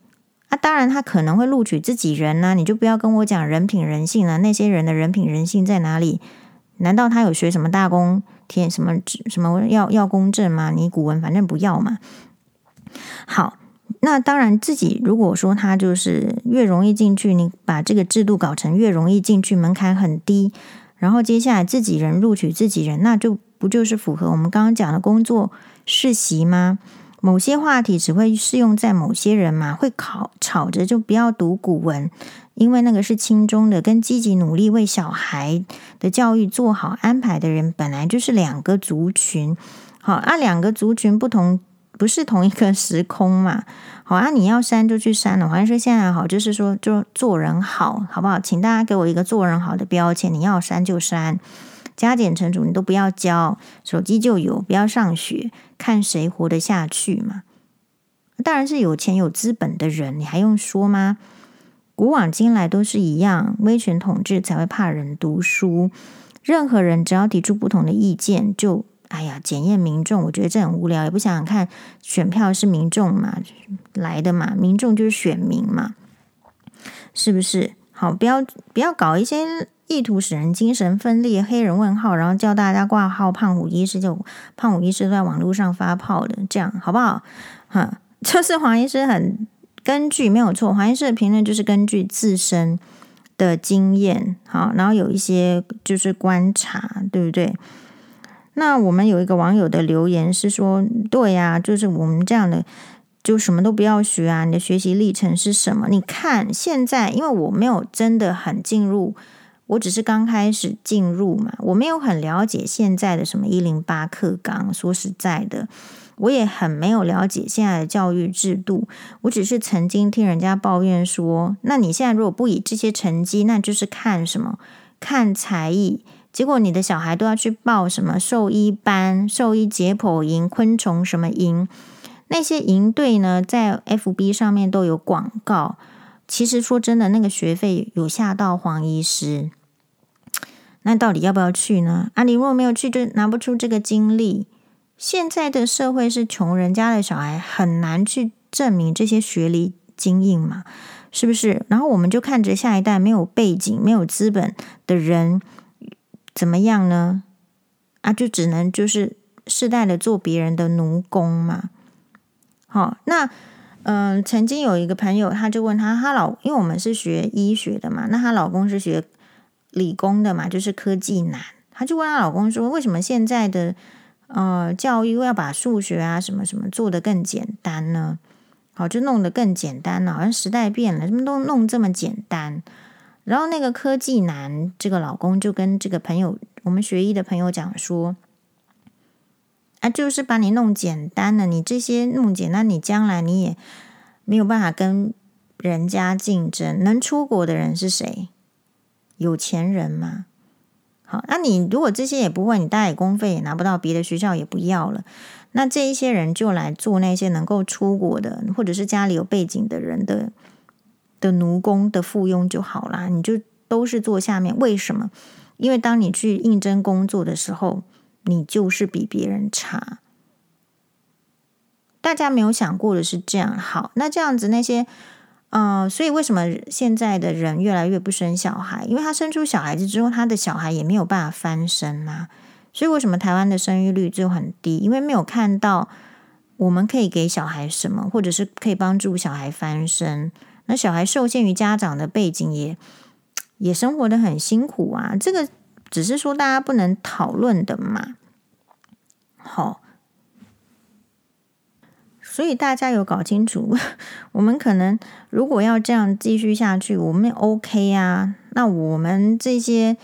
啊？当然他可能会录取自己人呐、你就不要跟我讲人品人性了。那些人的人品人性在哪里？难道他有学什么大公填什么什么要要公证吗？你古文反正不要嘛。好。那当然，自己如果说他就是越容易进去，你把这个制度搞成越容易进去，门槛很低，然后接下来自己人录取自己人，那就不就是符合我们刚刚讲的工作世袭吗？某些话题只会适用在某些人嘛，会考吵着就不要读古文，因为那个是轻中的，跟积极努力为小孩的教育做好安排的人，本来就是两个族群。好，啊，两个族群不同。不是同一个时空嘛？好啊，你要删就去删了。好像是现在好，就是说，就做人好，好不好？请大家给我一个做人好的标签。你要删就删，加减乘除你都不要教，手机就有，不要上学，看谁活得下去嘛。当然是有钱有资本的人，你还用说吗？古往今来都是一样，威权统治才会怕人读书。任何人只要提出不同的意见，就。哎呀，检验民众，我觉得这很无聊，也不想想看，选票是民众嘛来的嘛，民众就是选民嘛，是不是？好，不要不要搞一些意图使人精神分裂、黑人问号，然后叫大家挂号，胖虎医师就胖虎医师在网络上发炮的，这样好不好？哈，*laughs* 就是黄医师很根据没有错，黄医师的评论就是根据自身的经验，好，然后有一些就是观察，对不对？那我们有一个网友的留言是说：“对呀，就是我们这样的，就什么都不要学啊！你的学习历程是什么？你看现在，因为我没有真的很进入，我只是刚开始进入嘛，我没有很了解现在的什么一零八课纲。说实在的，我也很没有了解现在的教育制度。我只是曾经听人家抱怨说，那你现在如果不以这些成绩，那就是看什么？看才艺。”结果你的小孩都要去报什么兽医班、兽医解剖营、昆虫什么营，那些营队呢，在 FB 上面都有广告。其实说真的，那个学费有吓到黄医师。那到底要不要去呢？啊，你如果没有去，就拿不出这个经历。现在的社会是穷人家的小孩，很难去证明这些学历精英嘛，是不是？然后我们就看着下一代没有背景、没有资本的人。怎么样呢？啊，就只能就是世代的做别人的奴工嘛。好，那嗯、曾经有一个朋友，他就问他，他老因为我们是学医学的嘛，那她老公是学理工的嘛，就是科技男，他就问他老公说，为什么现在的呃教育要把数学啊什么什么做得更简单呢？好，就弄得更简单了，好像时代变了，什么都弄这么简单。然后那个科技男这个老公就跟这个朋友，我们学医的朋友讲说，啊，就是把你弄简单了，你这些弄简单，你将来你也没有办法跟人家竞争。能出国的人是谁？有钱人嘛。好，那你如果这些也不会，你大概公费也拿不到，别的学校也不要了。那这一些人就来做那些能够出国的，或者是家里有背景的人的。的奴工的附庸就好啦，你就都是做下面。为什么？因为当你去应征工作的时候，你就是比别人差。大家没有想过的是这样。好，那这样子那些，呃，所以为什么现在的人越来越不生小孩？因为他生出小孩子之后，他的小孩也没有办法翻身嘛。所以为什么台湾的生育率就很低？因为没有看到我们可以给小孩什么，或者是可以帮助小孩翻身。那小孩受限于家长的背景也，也也生活得很辛苦啊。这个只是说大家不能讨论的嘛。好。所以大家有搞清楚，*laughs* 我们可能如果要这样继续下去，我们 OK 啊？那我们这些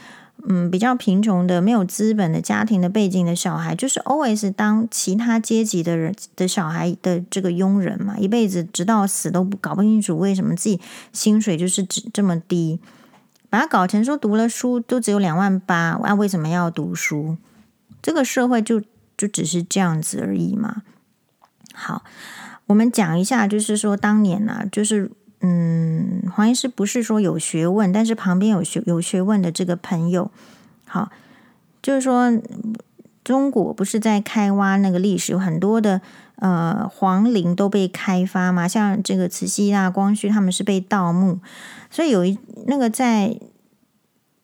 嗯比较贫穷的、没有资本的家庭的背景的小孩，就是 always 当其他阶级的人的小孩的这个佣人嘛，一辈子直到死都不搞不清楚为什么自己薪水就是只这么低，把它搞成说读了书都只有两万八，啊为什么要读书？这个社会就就只是这样子而已嘛。好，我们讲一下，就是说当年呢、啊，就是嗯，黄医师不是说有学问，但是旁边有学有学问的这个朋友，好，就是说中国不是在开挖那个历史，有很多的呃皇陵都被开发嘛，像这个慈禧啊、光绪他们是被盗墓，所以有一那个在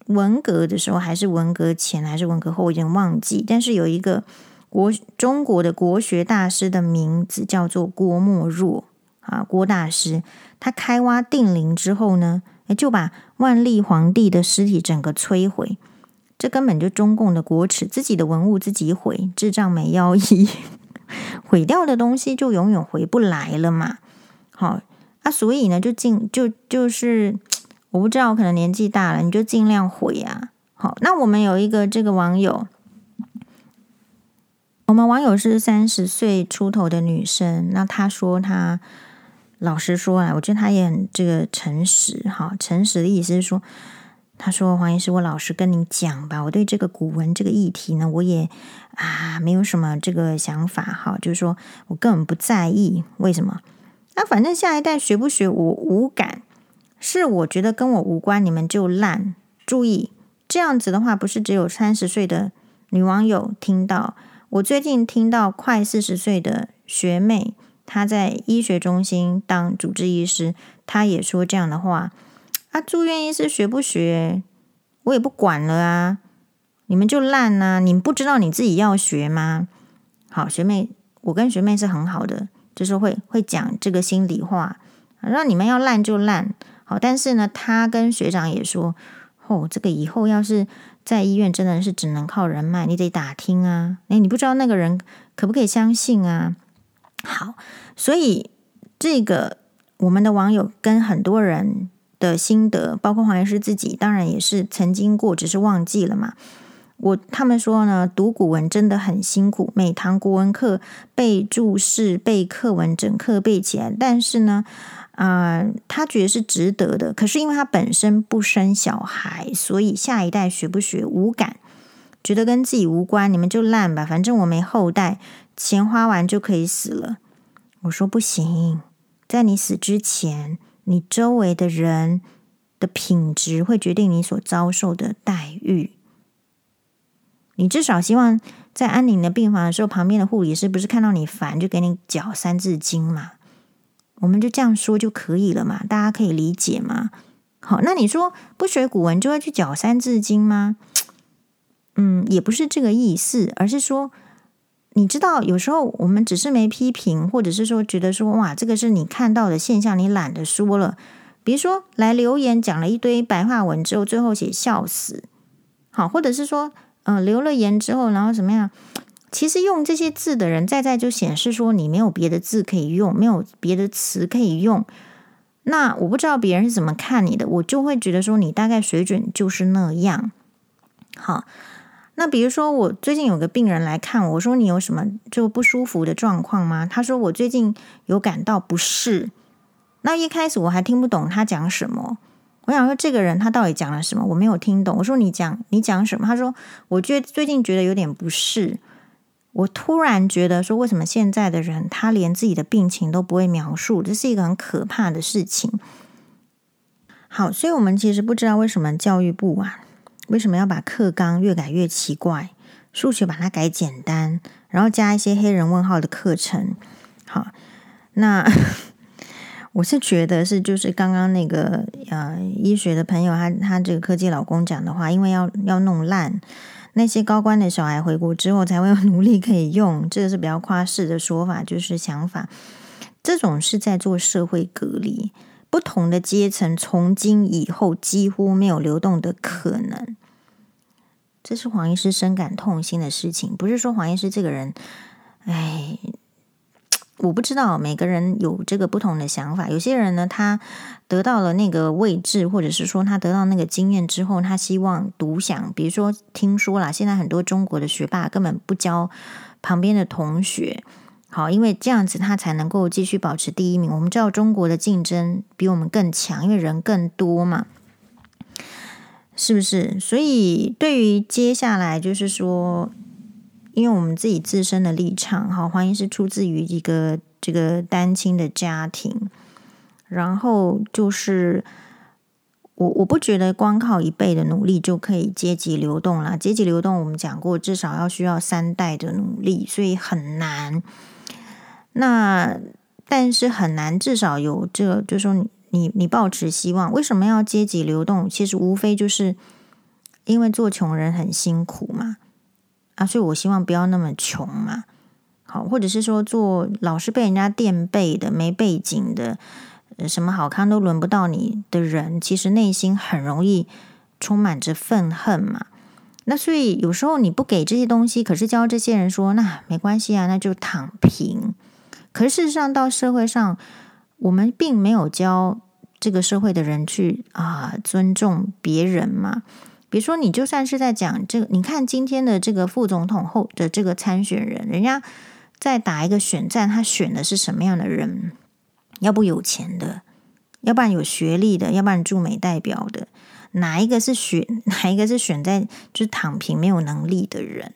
文革的时候，还是文革前，还是文革后，我已经忘记，但是有一个。国中国的国学大师的名字叫做郭沫若啊，郭大师，他开挖定陵之后呢，就把万历皇帝的尸体整个摧毁，这根本就中共的国耻，自己的文物自己毁，智障没腰衣，*laughs* 毁掉的东西就永远回不来了嘛。好啊，所以呢，就尽就就是我不知道，可能年纪大了，你就尽量毁啊。好，那我们有一个这个网友。我们网友是三十岁出头的女生，那她说她老实说啊，我觉得她也很这个诚实哈。诚实的意思是说，她说黄医师，我老实跟你讲吧，我对这个古文这个议题呢，我也啊没有什么这个想法哈，就是说我根本不在意，为什么？那反正下一代学不学我无感，是我觉得跟我无关，你们就烂。注意这样子的话，不是只有三十岁的女网友听到。我最近听到快四十岁的学妹，她在医学中心当主治医师，她也说这样的话：啊，住院医师学不学，我也不管了啊，你们就烂啊！你不知道你自己要学吗？好，学妹，我跟学妹是很好的，就是会会讲这个心里话，让你们要烂就烂。好，但是呢，她跟学长也说，哦，这个以后要是。在医院真的是只能靠人脉，你得打听啊。诶，你不知道那个人可不可以相信啊？好，所以这个我们的网友跟很多人的心得，包括黄医师自己，当然也是曾经过，只是忘记了嘛。我他们说呢，读古文真的很辛苦，每堂国文课背注释、背课文，整课背起来，但是呢。啊、他觉得是值得的，可是因为他本身不生小孩，所以下一代学不学无感，觉得跟自己无关，你们就烂吧，反正我没后代，钱花完就可以死了。我说不行，在你死之前，你周围的人的品质会决定你所遭受的待遇。你至少希望在安宁的病房的时候，旁边的护理师不是看到你烦就给你缴三字经嘛？我们就这样说就可以了嘛？大家可以理解吗？好，那你说不学古文就会去缴三字经吗？*tsk* 嗯，也不是这个意思，而是说，你知道，有时候我们只是没批评，或者是说觉得说，哇，这个是你看到的现象，你懒得说了。比如说来留言讲了一堆白话文之后，最后写笑死，好，或者是说，嗯、留了言之后，然后怎么样？其实用这些字的人，在在就显示说你没有别的字可以用，没有别的词可以用。那我不知道别人是怎么看你的，我就会觉得说你大概水准就是那样。好，那比如说我最近有个病人来看我，我说你有什么就不舒服的状况吗？他说我最近有感到不适。那一开始我还听不懂他讲什么，我想说这个人他到底讲了什么，我没有听懂。我说你讲你讲什么？他说我觉最近觉得有点不适。我突然觉得说，为什么现在的人他连自己的病情都不会描述？这是一个很可怕的事情。好，所以我们其实不知道为什么教育部啊，为什么要把课纲越改越奇怪，数学把它改简单，然后加一些黑人问号的课程。好，那 *laughs* 我是觉得是就是刚刚那个呃医学的朋友他他这个科技老公讲的话，因为要要弄烂那些高官的小孩回国之后才会有 *laughs* 奴隶可以用，这个是比较夸饰的说法，就是想法。这种是在做社会隔离，不同的阶层从今以后几乎没有流动的可能。这是黄医师深感痛心的事情。不是说黄医师这个人，哎，我不知道每个人有这个不同的想法。有些人呢，他得到了那个位置，或者是说他得到那个经验之后，他希望独享。比如说，听说啦，现在很多中国的学霸根本不教旁边的同学。好，因为这样子他才能够继续保持第一名。我们知道中国的竞争比我们更强，因为人更多嘛，是不是？所以对于接下来就是说，因为我们自己自身的立场，哈，黄医师出自于一个这个单亲的家庭，然后就是我我不觉得光靠一辈的努力就可以阶级流动了。阶级流动我们讲过，至少要需要三代的努力，所以很难。那但是很难，至少有这个，就说你你你抱持希望，为什么要阶级流动？其实无非就是因为做穷人很辛苦嘛，啊，所以我希望不要那么穷嘛，好，或者是说做老是被人家垫背的、没背景的，什么好康都轮不到你的人，其实内心很容易充满着愤恨嘛。那所以有时候你不给这些东西，可是教这些人说，那没关系啊，那就躺平。可是事实上，到社会上，我们并没有教这个社会的人去啊尊重别人嘛。比如说，你就算是在讲这个，你看今天的这个副总统后的这个参选人，人家在打一个选战，他选的是什么样的人？要不有钱的，要不然有学历的，要不然驻美代表的，哪一个是选？哪一个是选在就是躺平没有能力的人？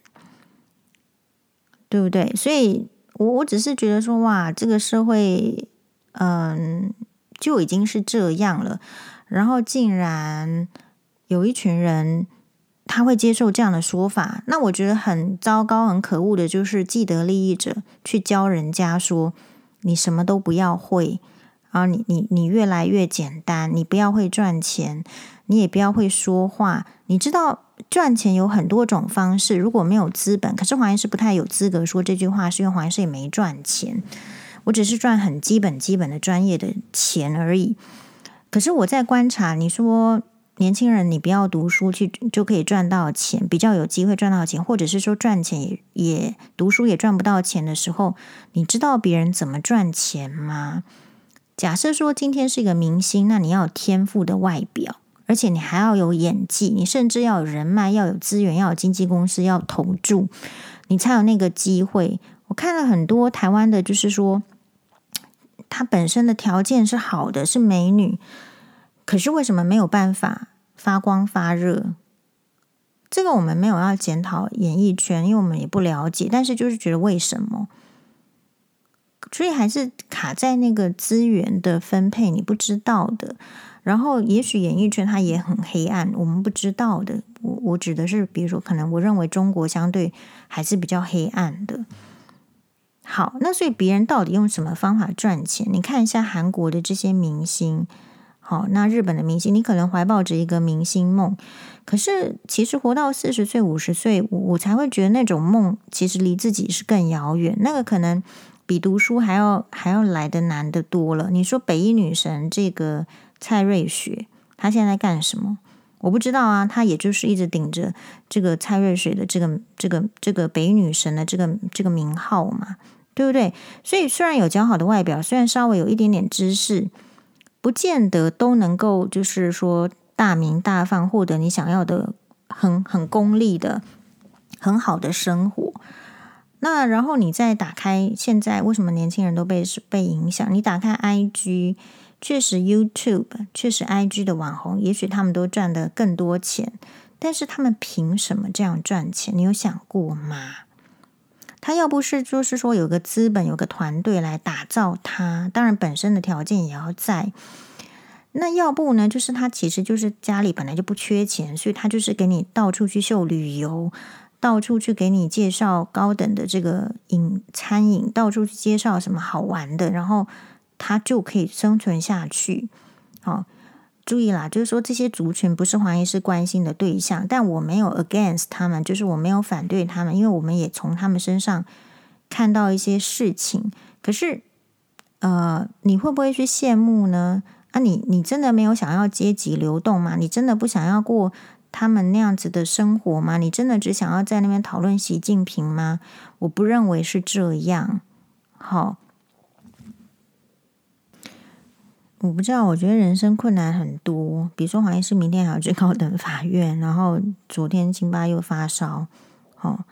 对不对？所以。我我只是觉得说，哇，这个社会，嗯，就已经是这样了，然后竟然有一群人他会接受这样的说法，那我觉得很糟糕、很可恶的，就是既得利益者去教人家说，你什么都不要会，然后你你你越来越简单，你不要会赚钱，你也不要会说话，你知道。赚钱有很多种方式，如果没有资本，可是黄医师不太有资格说这句话，是因为黄医师也没赚钱，我只是赚很基本、基本的专业的钱而已。可是我在观察，你说年轻人，你不要读书去就可以赚到钱，比较有机会赚到钱，或者是说赚钱也也读书也赚不到钱的时候，你知道别人怎么赚钱吗？假设说今天是一个明星，那你要有天赋的外表。而且你还要有演技，你甚至要有人脉，要有资源，要有经纪公司，要投注，你才有那个机会。我看了很多台湾的，就是说，她本身的条件是好的，是美女，可是为什么没有办法发光发热？这个我们没有要检讨演艺圈，因为我们也不了解，但是就是觉得为什么？所以还是卡在那个资源的分配，你不知道的。然后，也许演艺圈它也很黑暗，我们不知道的。我我指的是，比如说，可能我认为中国相对还是比较黑暗的。好，那所以别人到底用什么方法赚钱？你看一下韩国的这些明星，好，那日本的明星，你可能怀抱着一个明星梦，可是其实活到四十岁、五十岁，我才会觉得那种梦其实离自己是更遥远。那个可能比读书还要还要来的难得多了。你说北一女神这个。蔡瑞雪，她现在干什么？我不知道啊。她也就是一直顶着这个蔡瑞雪的这个、这个、这个北女神的这个、这个名号嘛，对不对？所以虽然有姣好的外表，虽然稍微有一点点知识，不见得都能够就是说大名大放，获得你想要的很很功利的很好的生活。那然后你再打开，现在为什么年轻人都被被影响？你打开 IG。确实，YouTube 确实，IG 的网红，也许他们都赚得更多钱，但是他们凭什么这样赚钱？你有想过吗？他要不是就是说有个资本、有个团队来打造他，当然本身的条件也要在。那要不呢？就是他其实就是家里本来就不缺钱，所以他就是给你到处去秀旅游，到处去给你介绍高等的这个饮餐饮，到处去介绍什么好玩的，然后他就可以生存下去。好，注意啦，就是说这些族群不是黄医师关心的对象，但我没有 against 他们，就是我没有反对他们，因为我们也从他们身上看到一些事情。可是，呃，你会不会去羡慕呢？啊你，你真的没有想要阶级流动吗？你真的不想要过他们那样子的生活吗？你真的只想要在那边讨论习近平吗？我不认为是这样。好，我不知道，我觉得人生困难很多。比如说黄医师明天还要去 *laughs* 高等法院，然后昨天辛巴又发烧，好，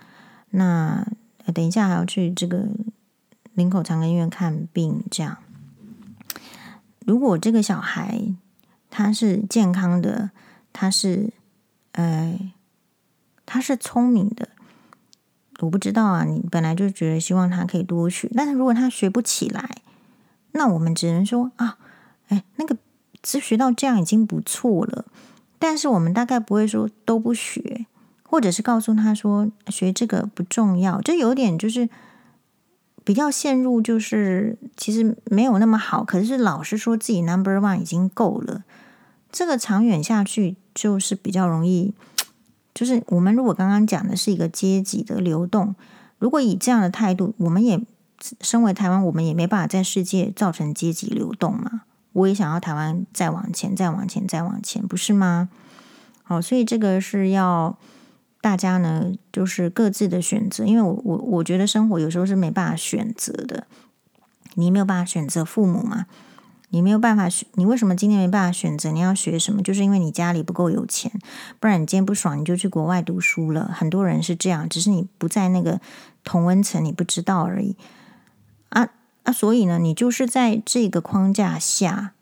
那等一下还要去这个林口长庚医院看病，这样。如果这个小孩他是健康的，他是呃，他是聪明的，我不知道啊。你本来就觉得希望他可以多学，但是如果他学不起来，那我们只能说啊，哎，那个只学到这样已经不错了。但是我们大概不会说都不学，或者是告诉他说学这个不重要，就有点就是。比较陷入就是其实没有那么好，可是老是说自己 number one 已经够了，这个长远下去就是比较容易。就是我们如果刚刚讲的是一个阶级的流动，如果以这样的态度，我们也身为台湾，我们也没办法在世界造成阶级流动嘛。我也想要台湾再往前，再往前，再往前，不是吗？好，所以这个是要。大家呢，就是各自的选择，因为我我我觉得生活有时候是没办法选择的，你没有办法选择父母嘛，你没有办法选，你为什么今天没办法选择你要学什么？就是因为你家里不够有钱，不然你今天不爽你就去国外读书了。很多人是这样，只是你不在那个同温层，你不知道而已。啊啊，所以呢，你就是在这个框架下，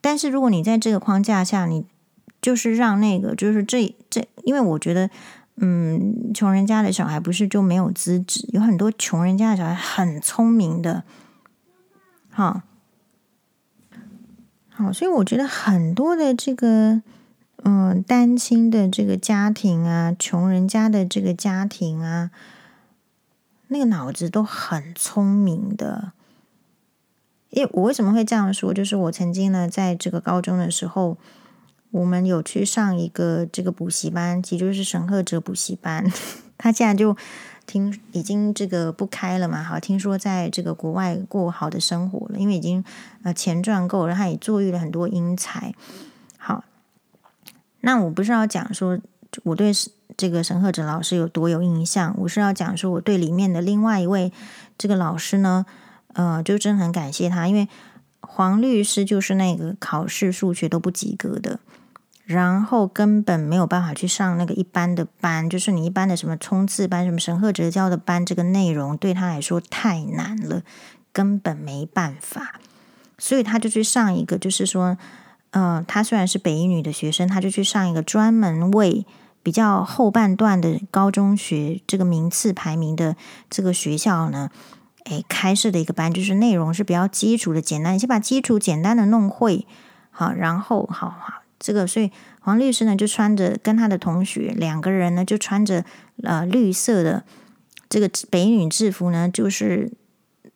但是如果你在这个框架下，你。就是让那个，就是这这，因为我觉得，嗯，穷人家的小孩不是就没有资质，有很多穷人家的小孩很聪明的，好，好，所以我觉得很多的这个，嗯，单亲的这个家庭啊，穷人家的这个家庭啊，那个脑子都很聪明的。因为我为什么会这样说？就是我曾经呢，在这个高中的时候。我们有去上一个这个补习班，其实就是沈赫哲补习班。*laughs* 他现在就听已经这个不开了嘛，好，听说在这个国外过好的生活了，因为已经呃钱赚够了，他也坐育了很多英才。好，那我不是要讲说我对这个沈赫哲老师有多有印象，我是要讲说我对里面的另外一位这个老师呢，呃，就真的很感谢他，因为黄律师就是那个考试数学都不及格的。然后根本没有办法去上那个一般的班，就是你一般的什么冲刺班、什么沈赫哲教的班，这个内容对他来说太难了，根本没办法。所以他就去上一个，就是说，嗯、呃，他虽然是北一女的学生，他就去上一个专门为比较后半段的高中学这个名次排名的这个学校呢，诶，开设的一个班，就是内容是比较基础的、简单，你先把基础简单的弄会，好，然后好好。这个，所以黄律师呢就穿着跟他的同学两个人呢就穿着呃绿色的这个北女制服呢，就是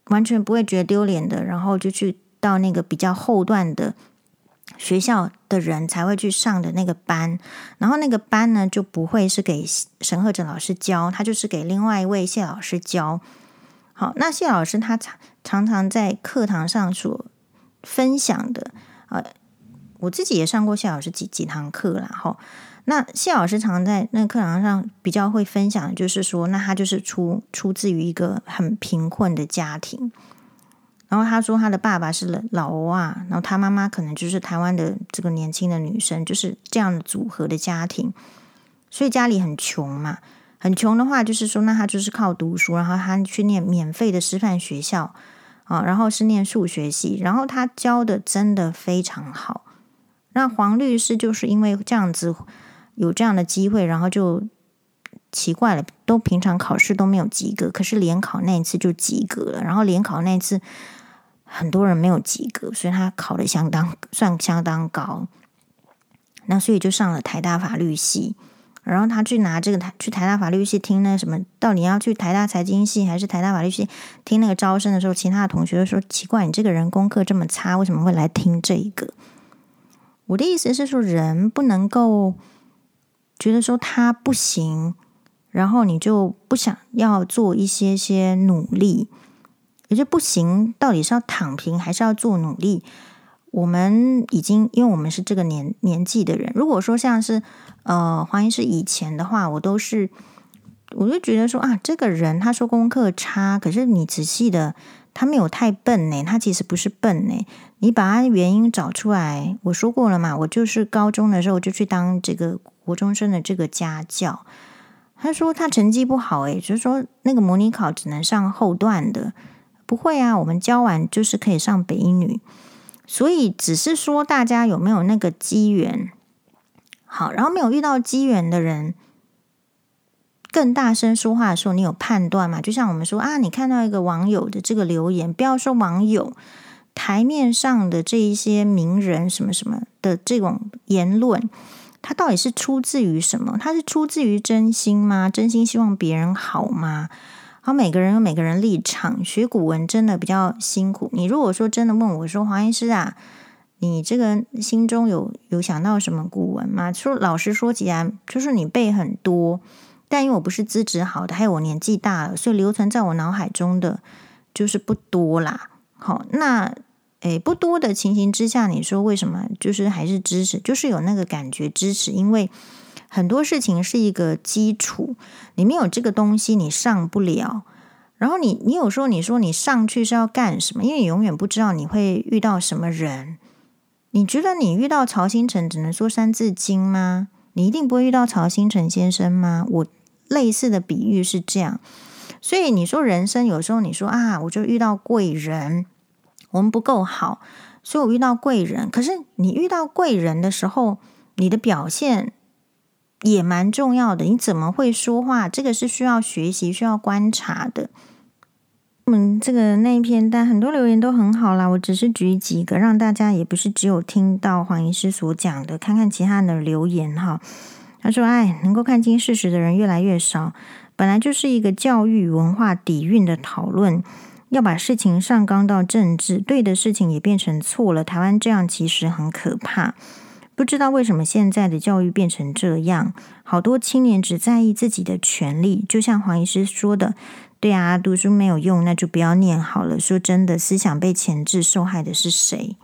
完全不会觉得丢脸的，然后就去到那个比较后段的学校的人才会去上的那个班，然后那个班呢就不会是给沈赫哲老师教，他就是给另外一位谢老师教。好，那谢老师他常常常在课堂上所分享的呃。我自己也上过谢老师几几堂课然后。那谢老师常在那课堂上比较会分享，就是说，那他就是出出自于一个很贫困的家庭，然后他说他的爸爸是老欧啊，然后他妈妈可能就是台湾的这个年轻的女生，就是这样组合的家庭，所以家里很穷嘛，很穷的话，就是说，那他就是靠读书，然后他去念免费的师范学校啊，然后是念数学系，然后他教的真的非常好。那黄律师就是因为这样子有这样的机会，然后就奇怪了，都平常考试都没有及格，可是联考那一次就及格了。然后联考那一次很多人没有及格，所以他考的相当 *laughs* 算相当高。那所以就上了台大法律系，然后他去拿这个台去台大法律系听那什么，到底要去台大财经系还是台大法律系听那个招生的时候，其他的同学就说奇怪，你这个人功课这么差，为什么会来听这一个？我的意思是说，人不能够觉得说他不行，然后你就不想要做一些些努力，也就不行，到底是要躺平还是要做努力？我们已经，因为我们是这个年年纪的人。如果说像是呃黄医师以前的话，我都是，我就觉得说啊，这个人他说功课差，可是你仔细的，他没有太笨呢，他其实不是笨呢。你把他原因找出来，我说过了嘛，我就是高中的时候就去当这个国中生的这个家教。他说他成绩不好，诶，就是说那个模拟考只能上后段的，不会啊，我们教完就是可以上北一女。所以只是说，大家有没有那个机缘？好，然后没有遇到机缘的人，更大声说话的时候，你有判断吗？就像我们说啊，你看到一个网友的这个留言，不要说网友，台面上的这一些名人什么什么的这种言论，他到底是出自于什么？他是出自于真心吗？真心希望别人好吗？好，每个人有每个人立场。学古文真的比较辛苦。你如果说真的问我说，黄医师啊，你这个心中有有想到什么古文吗？说老实说起来，就是你背很多，但因为我不是资质好的，还有我年纪大了，所以留存在我脑海中的就是不多啦。好，那诶不多的情形之下，你说为什么就是还是支持？就是有那个感觉支持，因为。很多事情是一个基础，你没有这个东西，你上不了。然后你，你有时候你说你上去是要干什么？因为你永远不知道你会遇到什么人。你觉得你遇到曹兴诚只能说三字经吗？你一定不会遇到曹兴诚先生吗？我类似的比喻是这样。所以你说人生有时候你说啊，我就遇到贵人，我们不够好，所以我遇到贵人。可是你遇到贵人的时候，你的表现。也蛮重要的，你怎么会说话？这个是需要学习、需要观察的。嗯，这个那一篇，但很多留言都很好啦。我只是举几个，让大家也不是只有听到黄医师所讲的，看看其他人的留言哈。他说：“哎，能够看清事实的人越来越少，本来就是一个教育文化底蕴的讨论，要把事情上纲到政治，对的事情也变成错了。台湾这样其实很可怕。”不知道为什么现在的教育变成这样，好多青年只在意自己的权利，就像黄医师说的，对啊，读书没有用，那就不要念好了。说真的，思想被钳制，受害的是谁？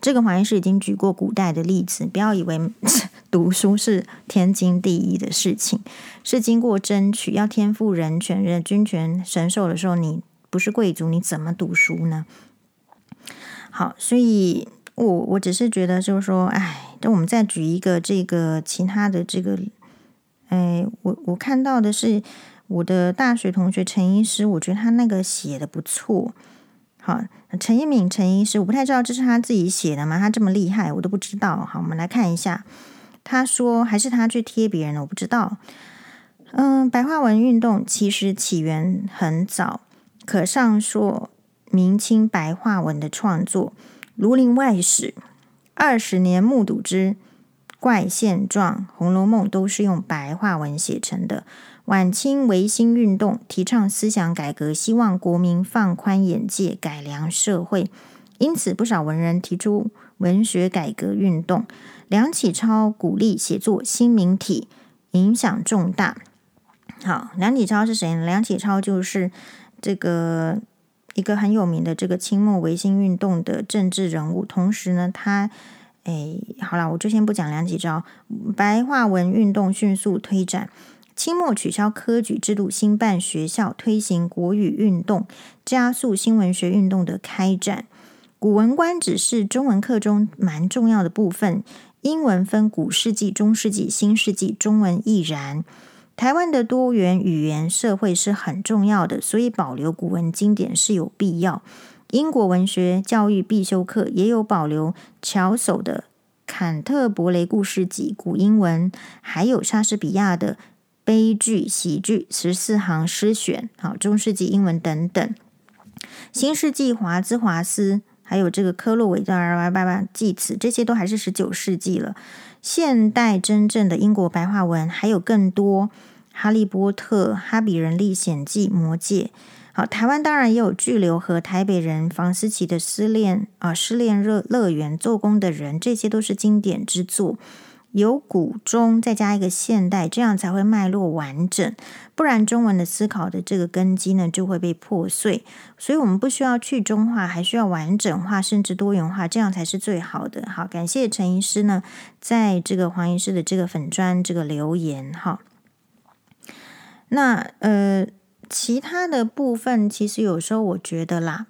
这个黄医师已经举过古代的例子，不要以为 *laughs* 读书是天经地义的事情，是经过争取，要天赋人权、人君权神授的时候，你不是贵族，你怎么读书呢？好，所以。我我只是觉得，就是说，哎，等我们再举一个这个其他的这个，哎，我我看到的是我的大学同学陈医师，我觉得他那个写的不错。好，陈一敏陈医师，我不太知道这是他自己写的吗？他这么厉害，我都不知道。好，我们来看一下，他说还是他去贴别人的，我不知道。嗯，白话文运动其实起源很早，可上溯明清白话文的创作。《儒林外史》二十年目睹之怪现状，《红楼梦》都是用白话文写成的。晚清维新运动提倡思想改革，希望国民放宽眼界，改良社会，因此不少文人提出文学改革运动。梁启超鼓励写作新民体，影响重大。好，梁启超是谁？梁启超就是这个。一个很有名的这个清末维新运动的政治人物，同时呢，他，哎，好了，我就先不讲梁启超。白话文运动迅速推展，清末取消科举制度，兴办学校，推行国语运动，加速新文学运动的开展。古文观止是中文课中蛮重要的部分，英文分古世纪、中世纪、新世纪，中文亦然。台湾的多元语言社会是很重要的，所以保留古文经典是有必要。英国文学教育必修课也有保留乔叟的《坎特伯雷故事集》古英文，还有莎士比亚的悲剧、喜剧十四行诗选，好，中世纪英文等等。新世纪华兹华斯，还有这个科洛韦的巴巴济慈，这些都还是十九世纪了。现代真正的英国白话文还有更多，《哈利波特》《哈比人历险记》《魔戒》。好，台湾当然也有巨流和台北人房思琪的失恋啊，失恋乐乐园做工的人，这些都是经典之作。有古中再加一个现代，这样才会脉络完整。不然中文的思考的这个根基呢，就会被破碎。所以我们不需要去中化，还需要完整化，甚至多元化，这样才是最好的。好，感谢陈医师呢，在这个黄医师的这个粉专这个留言哈。那呃，其他的部分其实有时候我觉得啦。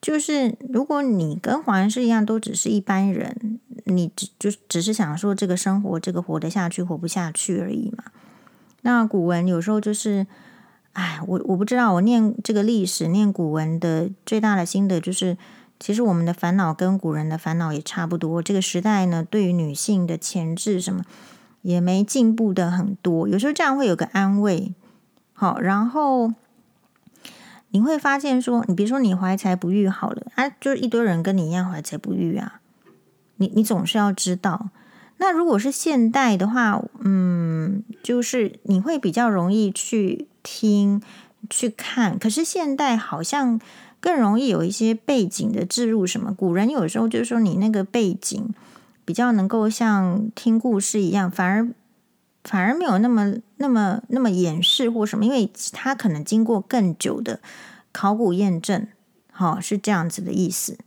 就是如果你跟黄医师一样，都只是一般人，你只就只是想说这个生活，这个活得下去，活不下去而已嘛。那古文有时候就是，哎，我我不知道，我念这个历史，念古文的最大的心得就是，其实我们的烦恼跟古人的烦恼也差不多。这个时代呢，对于女性的前置什么也没进步的很多。有时候这样会有个安慰，好，然后。你会发现说，你比如说你怀才不遇好了啊，就是一堆人跟你一样怀才不遇啊。你你总是要知道，那如果是现代的话，嗯，就是你会比较容易去听去看。可是现代好像更容易有一些背景的置入，什么古人有时候就是说你那个背景比较能够像听故事一样，反而。反而没有那么、那么、那么掩饰或什么，因为他可能经过更久的考古验证，好，是这样子的意思。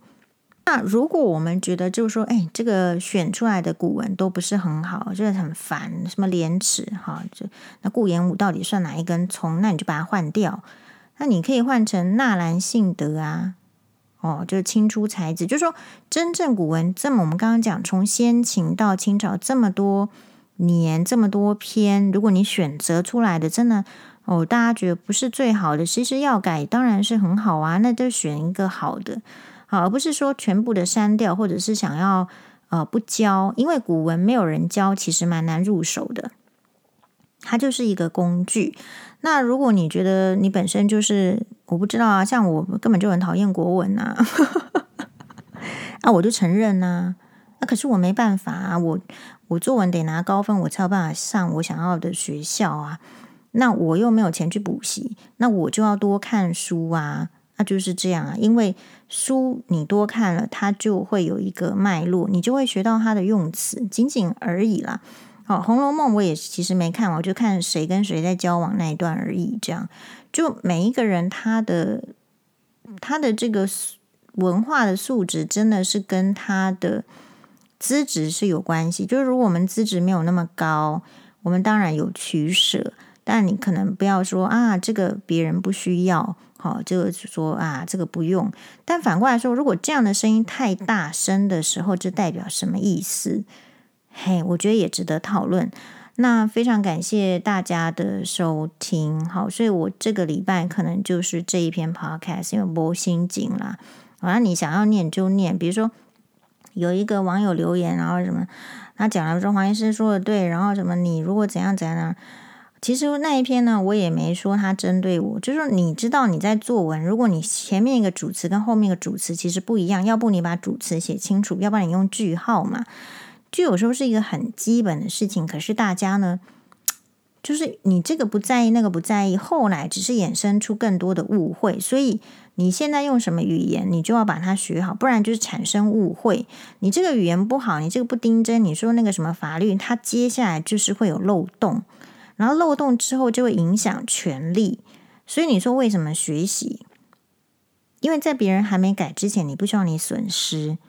那如果我们觉得就是说，哎，这个选出来的古文都不是很好，就是很烦，什么廉耻哈，这那顾炎武到底算哪一根葱？那你就把它换掉。那你可以换成纳兰性德啊，哦，就是清初才子，就是说真正古文这么，我们刚刚讲从先秦到清朝这么多。年这么多篇，如果你选择出来的真的哦，大家觉得不是最好的，其实要改当然是很好啊，那就选一个好的，好，而不是说全部的删掉，或者是想要呃不教，因为古文没有人教，其实蛮难入手的，它就是一个工具。那如果你觉得你本身就是我不知道啊，像我根本就很讨厌国文啊，*laughs* 啊，我就承认呐、啊，那可是我没办法啊，我。我作文得拿高分，我才有办法上我想要的学校啊。那我又没有钱去补习，那我就要多看书啊。那就是这样啊，因为书你多看了，它就会有一个脉络，你就会学到它的用词，仅仅而已啦。好，《红楼梦》我也其实没看完，我就看谁跟谁在交往那一段而已。这样，就每一个人他的他的这个文化的素质，真的是跟他的。资质是有关系，就是如果我们资质没有那么高，我们当然有取舍，但你可能不要说啊，这个别人不需要，好，就是说啊，这个不用。但反过来说，如果这样的声音太大声的时候，这代表什么意思？嘿，我觉得也值得讨论。那非常感谢大家的收听，好，所以我这个礼拜可能就是这一篇 podcast，因为播心情啦。好，那你想要念就念，比如说。有一个网友留言，然后什么，他讲了说黄医师说的对，然后什么你如果怎样怎样呢？其实那一篇呢，我也没说他针对我，就是你知道你在作文，如果你前面一个主词跟后面一个主词其实不一样，要不你把主词写清楚，要不然你用句号嘛。就有时候是一个很基本的事情，可是大家呢，就是你这个不在意，那个不在意，后来只是衍生出更多的误会，所以。你现在用什么语言，你就要把它学好，不然就是产生误会。你这个语言不好，你这个不丁真，你说那个什么法律，它接下来就是会有漏洞，然后漏洞之后就会影响权利。所以你说为什么学习？因为在别人还没改之前，你不希望你损失，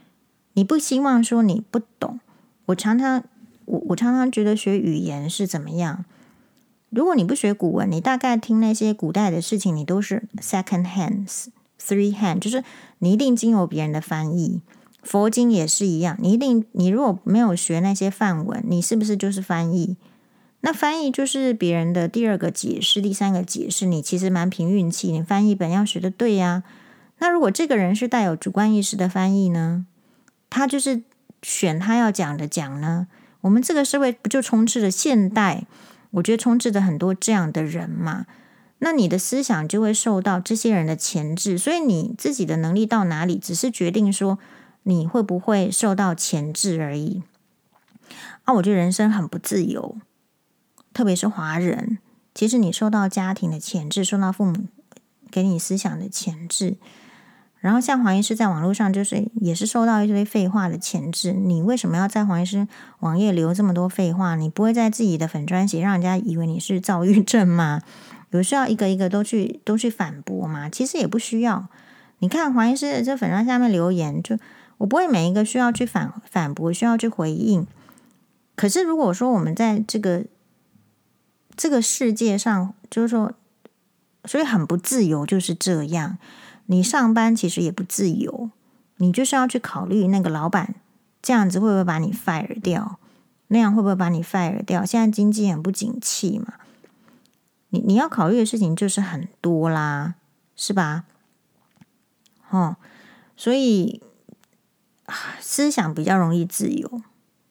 你不希望说你不懂。我常常，我我常常觉得学语言是怎么样？如果你不学古文，你大概听那些古代的事情，你都是 second hands。Three hand 就是你一定经由别人的翻译，佛经也是一样。你一定，你如果没有学那些范文，你是不是就是翻译？那翻译就是别人的第二个解释、第三个解释。你其实蛮凭运气，你翻译本要学的对呀。那如果这个人是带有主观意识的翻译呢？他就是选他要讲的讲呢？我们这个社会不就充斥着现代？我觉得充斥着很多这样的人嘛。那你的思想就会受到这些人的钳制，所以你自己的能力到哪里，只是决定说你会不会受到钳制而已。啊，我觉得人生很不自由，特别是华人，其实你受到家庭的钳制，受到父母给你思想的钳制。然后像黄医师在网络上，就是也是受到一堆废话的钳制。你为什么要在黄医师网页留这么多废话？你不会在自己的粉专写，让人家以为你是躁郁症吗？有需要一个一个都去都去反驳吗？其实也不需要。你看黄医师的这粉专下面留言，就我不会每一个需要去反反驳，需要去回应。可是如果说我们在这个这个世界上，就是说，所以很不自由，就是这样。你上班其实也不自由，你就是要去考虑那个老板这样子会不会把你 fire 掉，那样会不会把你 fire 掉？现在经济很不景气嘛，你你要考虑的事情就是很多啦，是吧？哦，所以思想比较容易自由，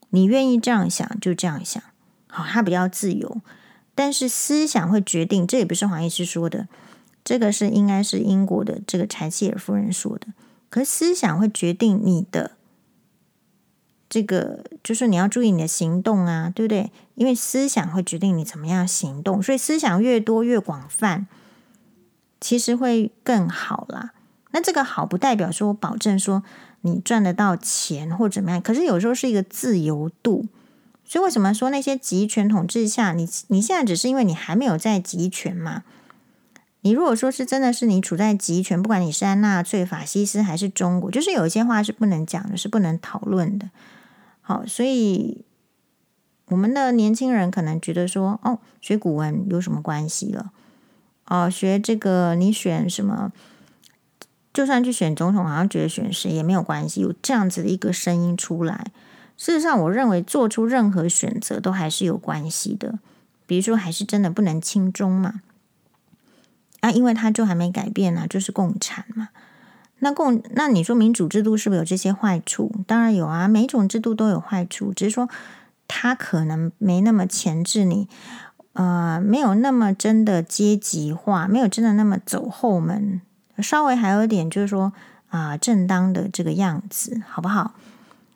你愿意这样想就这样想，好，它比较自由，但是思想会决定，这也不是黄医师说的。这个是应该是英国的这个柴契尔夫人说的，可是思想会决定你的这个，就是你要注意你的行动啊，对不对？因为思想会决定你怎么样行动，所以思想越多越广泛，其实会更好啦。那这个好不代表说我保证说你赚得到钱或怎么样，可是有时候是一个自由度。所以为什么说那些集权统治下，你你现在只是因为你还没有在集权嘛？你如果说是真的是你处在集权，不管你是在纳粹、法西斯还是中国，就是有一些话是不能讲的，是不能讨论的。好，所以我们的年轻人可能觉得说，哦，学古文有什么关系了？哦，学这个你选什么，就算去选总统，好像觉得选谁也没有关系。有这样子的一个声音出来，事实上，我认为做出任何选择都还是有关系的。比如说，还是真的不能轻中嘛？啊，因为他就还没改变呢、就是共产嘛。那共那你说民主制度是不是有这些坏处？当然有啊，每种制度都有坏处，只是说它可能没那么钳制你，呃，没有那么真的阶级化，没有真的那么走后门，稍微还有一点就是说啊、正当的这个样子，好不好？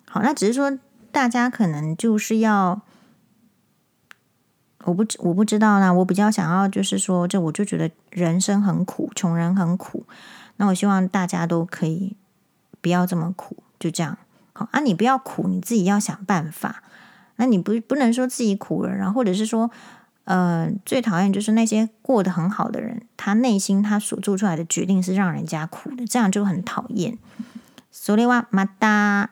好，那只是说大家可能就是要。我不知我不知道啦，我比较想要就是说，这我就觉得人生很苦，穷人很苦。那我希望大家都可以不要这么苦，就这样。好啊，你不要苦，你自己要想办法。那你不不能说自己苦了，然后或者是说，呃，最讨厌就是那些过得很好的人，他内心他所做出来的决定是让人家苦的，这样就很讨厌。所以话马达。